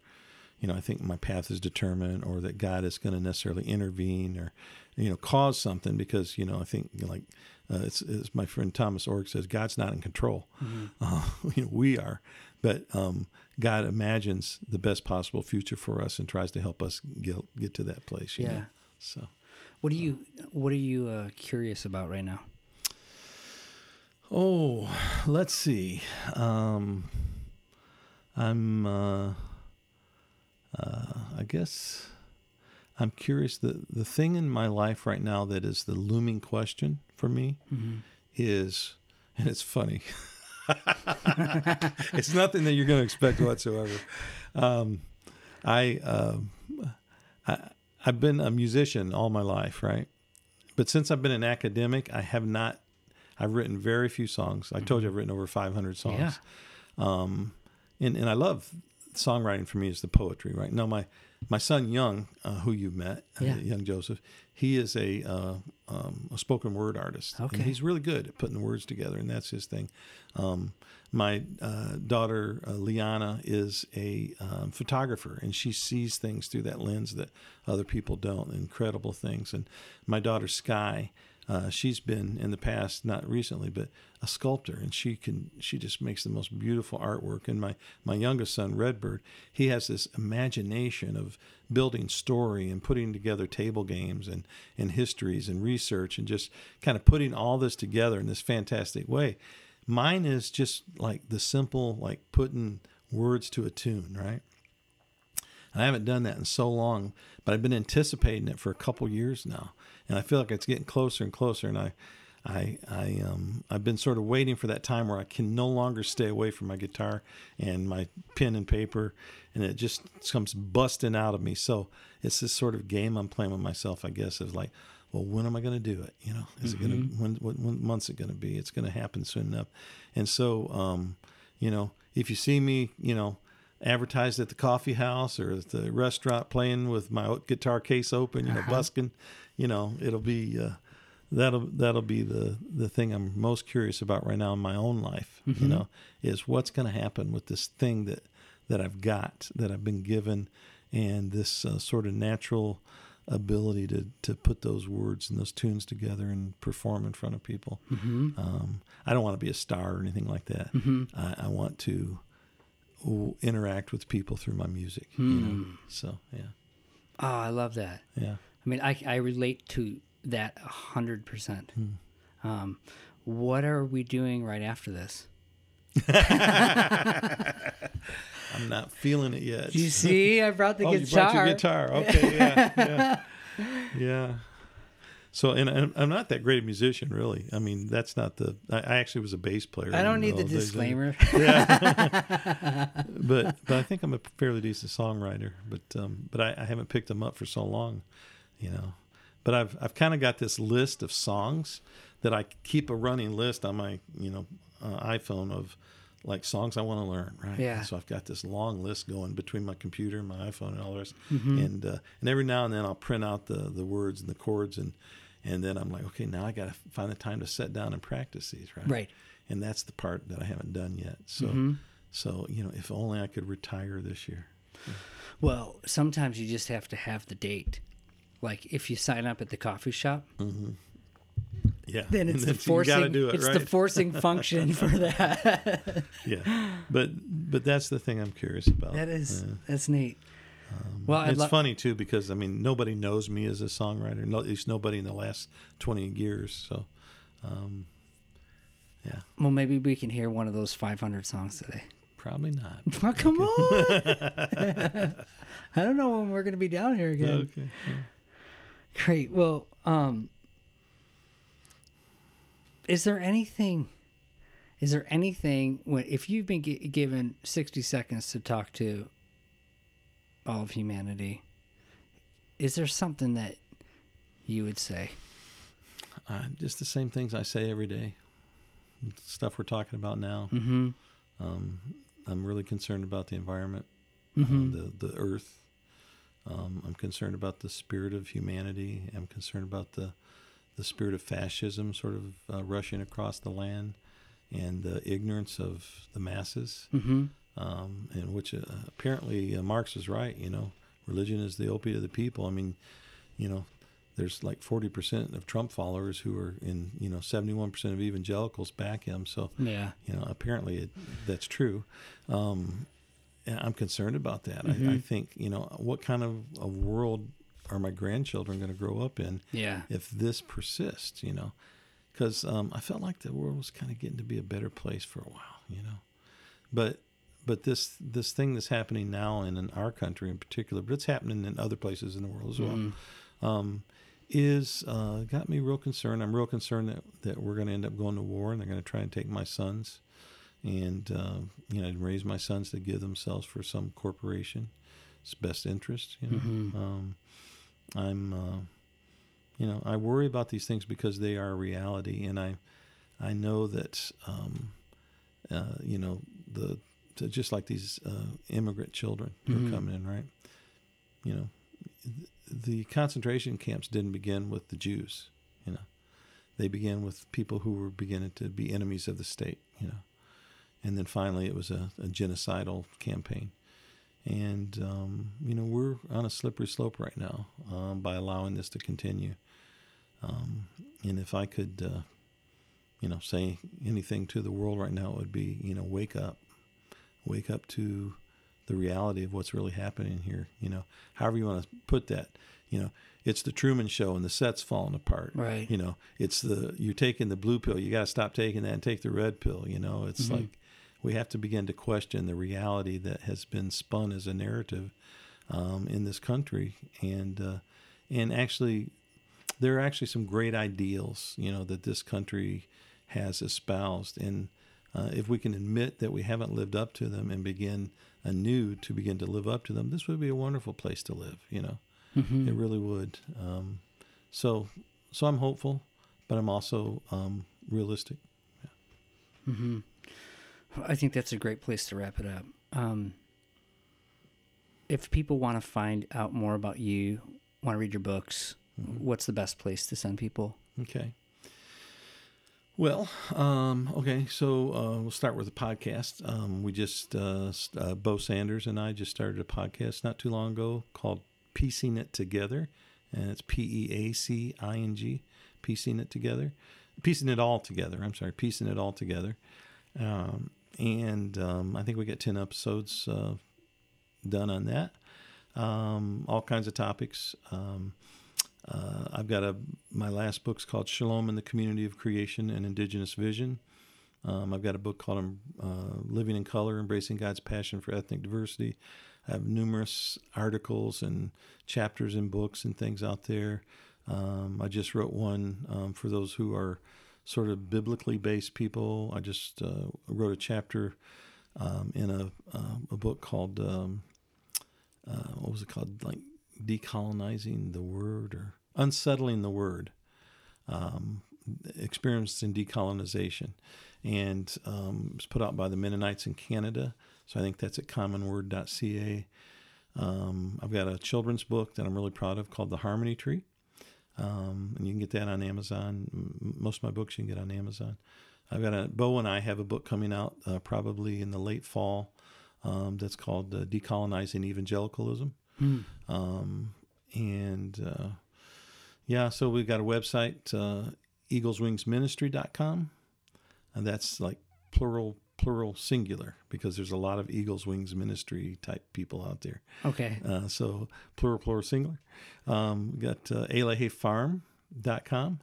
you know I think my path is determined or that God is going to necessarily intervene or you know cause something because you know I think like uh, it's, it's, my friend Thomas Oord says God's not in control. Mm-hmm. Uh, <laughs> you know, we are, but um, God imagines the best possible future for us and tries to help us get get to that place. yeah. Know? So, what are you what are you uh, curious about right now? Oh, let's see. Um, I'm. Uh, uh I guess I'm curious. The the thing in my life right now that is the looming question for me mm-hmm. is, and it's funny. <laughs> it's nothing that you're going to expect whatsoever. Um, I, uh, I I've been a musician all my life, right? But since I've been an academic, I have not. I've written very few songs. I told you I've written over 500 songs. Yeah. Um, and and I love songwriting. For me, is the poetry, right? Now my my son Young, uh, who you met, uh, yeah. uh, young Joseph, he is a uh, um, a spoken word artist. Okay. And he's really good at putting words together, and that's his thing. Um, my uh, daughter uh, Liana is a um, photographer, and she sees things through that lens that other people don't. Incredible things. And my daughter Sky uh, she's been in the past, not recently, but a sculptor, and she can she just makes the most beautiful artwork. And my my youngest son, Redbird, he has this imagination of building story and putting together table games and and histories and research and just kind of putting all this together in this fantastic way. Mine is just like the simple, like putting words to a tune, right? And I haven't done that in so long, but I've been anticipating it for a couple years now and I feel like it's getting closer and closer. And I, I, I, um, I've been sort of waiting for that time where I can no longer stay away from my guitar and my pen and paper, and it just comes busting out of me. So it's this sort of game I'm playing with myself, I guess, of like, well, when am I going to do it? You know, is mm-hmm. it going to when, what, when month's it going to be? It's going to happen soon enough. And so, um, you know, if you see me, you know, advertised at the coffee house or at the restaurant playing with my guitar case open, you know, uh-huh. busking, you know, it'll be uh, that'll that'll be the the thing I'm most curious about right now in my own life. You Mhm. know, is what's going to happen with this thing that that I've got that I've been given, and this uh, sort of natural ability to to put those words and those tunes together and perform in front of people. Mm-hmm. Um, I don't want to be a star or anything like that. Mm-hmm. I, I want to interact with people through my music. You know? Hmm. So yeah, Oh, I love that. yeah. I mean, I, I relate to that a hundred percent. Hmm. Um, what are we doing right after this? <laughs> I'm not feeling it yet. You see? I brought the <laughs> oh, guitar. you brought your guitar. Okay, yeah, yeah, <laughs> yeah. So, and I'm- I'm not that great a musician, really. I mean, that's not the. I, I actually was a bass player. I don't need the disclaimer. <laughs> Yeah. <laughs> but but I think I'm a fairly decent songwriter. But um, but I, I haven't picked them up for so long, you know. But I've I've kind of got this list of songs that I keep a running list on my you know uh, iPhone of like songs I want to learn. Right. Yeah. So I've got this long list going between my computer and my iPhone and all the rest. Mm-hmm. And uh, and every now and then I'll print out the the words and the chords and and then I'm like, okay, now I got to find the time to sit down and practice these. Right. Right. And that's the part that I haven't done yet. So. Mhm. So, you know, if only I could retire this year. Well, sometimes you just have to have the date. Like if you sign up at the coffee shop, Yeah. then it's And the forcing. do it, it's right? the forcing function for <laughs> that. yeah. But but that's the thing I'm curious about. that is Yeah. that's neat. Well, I'd it's lo- funny too because I mean nobody knows me as a songwriter. No, at least nobody in the last 20 years. So, um, yeah, Well, maybe we can hear one of those 500 songs today. probably not. <laughs> Oh, come on! <laughs> I don't know when we're going to be down here again. Okay. yeah. Great. Well, um, is there anything? Is there anything when if you've been gi- given sixty seconds to talk to all of humanity? Is there something that you would say? Uh, just the same things I say every day. Stuff we're talking about now. Mm-hmm. Um, I'm really concerned about the environment. Mm-hmm. uh, the the earth. Um, I'm concerned about the spirit of humanity. I'm concerned about the the spirit of fascism sort of uh, rushing across the land, and the ignorance of the masses. Mm-hmm. Um, and which uh, apparently uh, Marx is right. You know, religion is the opiate of the people. I mean, you know, there's like 40% of Trump followers who are in. You know, 71% of evangelicals back him. So Yeah. you know apparently it, that's true um, and i'm concerned about that I, I Mhm. think you know what kind of a world are my grandchildren going to grow up in Yeah. if this persists you know because um, i felt like the world was kind of getting to be a better place for a while you know but but this this thing that's happening now and in our country in particular but it's happening in other places in the world as well Mhm. um, is uh, got me real concerned. I'm real concerned that, that we're going to end up going to war and they're going to try and take my sons and uh, you know raise my sons to give themselves for some corporation. It's best interest. You know, Mhm. um, I'm uh, you know I worry about these things because they are reality, and I I know that um, uh, you know the to- just like these uh, immigrant children who Mhm. are coming in, right? You know, th- the concentration camps didn't begin with the Jews. You know, they began with people who were beginning to be enemies of the state. You know, and then finally it was a, a genocidal campaign. And um, you know we're on a slippery slope right now um, by allowing this to continue. Um, and if I could, uh, you know, say anything to the world right now, it would be, you know, wake up, wake up to the reality of what's really happening here. You know, however you want to put that. You know, it's the Truman Show and the set's falling apart. Right. You know, it's the you're taking the blue pill. You got to stop taking that and take the red pill. You know, it's Mhm. like we have to begin to question the reality that has been spun as a narrative um, in this country, and uh, and actually, there are actually some great ideals, you know, that this country has espoused, and uh, if we can admit that we haven't lived up to them and begin anew to begin to live up to them, this would be a wonderful place to live. You know, Mhm. it really would. Um, so, so I'm hopeful, but I'm also um, realistic. hmm I think that's a great place to wrap it up. Um, if people want to find out more about you, want to read your books, Mhm. what's the best place to send people? Okay. Well, um, okay, so uh, we'll start with the podcast. Um, we just, uh, uh, Bo Sanders and I just started a podcast not too long ago called Peacing It Together. And it's P E A C I N G, Peacing It Together. Peacing It All Together. I'm sorry, Peacing It All Together. Um, and um, I think we got 10 episodes uh, done on that. Um, all kinds of topics. Uh, I've got a my last book's called Shalom in the Community of Creation and Indigenous Vision. Um, I've got a book called um, uh, Living in Color, Embracing God's Passion for Ethnic Diversity. I have numerous articles and chapters and books and things out there. Um, I just wrote one um, for those who are sort of biblically based people. I just uh, wrote a chapter um, in a, uh, a book called, um, uh, what was it called? Like Decolonizing the Word or Unsettling the Word. Um, experience in decolonization. And um, it was put out by the Mennonites in Canada. So I think that's at commonword.ca. Um, I've got a children's book that I'm really proud of called The Harmony Tree. Um, and you can get that on Amazon. Most of my books you can get on Amazon. I've got a Bo and I have a book coming out uh, probably in the late fall um, that's called uh, Decolonizing Evangelicalism. Hmm. Um, and uh, yeah, so we've got a website, uh, eagleswingsministry.com. And that's like plural, plural, singular, because there's a lot of Eagles Wings Ministry type people out there. Okay. Uh, so plural, plural, singular. Um, we got uh, elohehfarm.com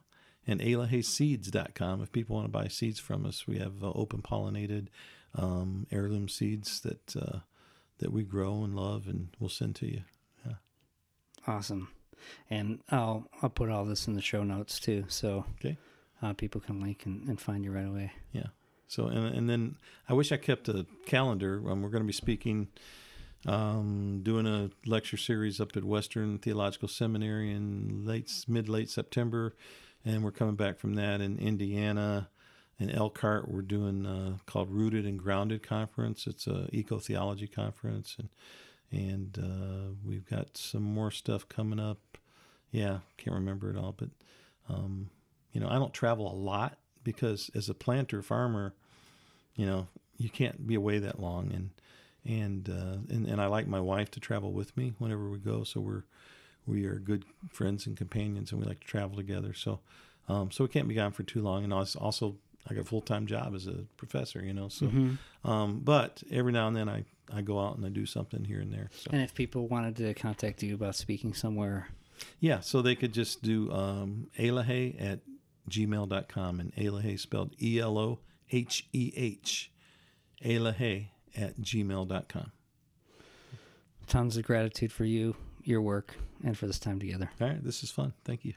and elohehseeds.com. If people want to buy seeds from us, we have uh, open pollinated um, heirloom seeds that uh, that we grow and love, and we'll send to you. Yeah. Awesome. And I'll I'll put all this in the show notes too, so Okay. uh, people can link and, and find you right away. Yeah. So and and then I wish I kept a calendar. Um, we're going to be speaking, um, doing a lecture series up at Western Theological Seminary in late mid late September, and we're coming back from that in Indiana. In Elkhart, we're doing uh, called Rooted and Grounded Conference. It's a eco theology conference, and and uh, we've got some more stuff coming up. Yeah, can't remember it all, but um, you know, I don't travel a lot because as a planter farmer, you know, you can't be away that long, and and uh, and and I like my wife to travel with me whenever we go, so we're we are good friends and companions, and we like to travel together. So um, so we can't be gone for too long, and also also I got a full time job as a professor, you know. So, um, but every now and then I I go out and I do something here and there. So And if people wanted to contact you about speaking somewhere, yeah, so they could just do um, eloheh at gmail.com and eloheh spelled E L O H E H, eloheh at gmail.com. tons of gratitude for you, your work, and for this time together. All right, this is fun. Thank you.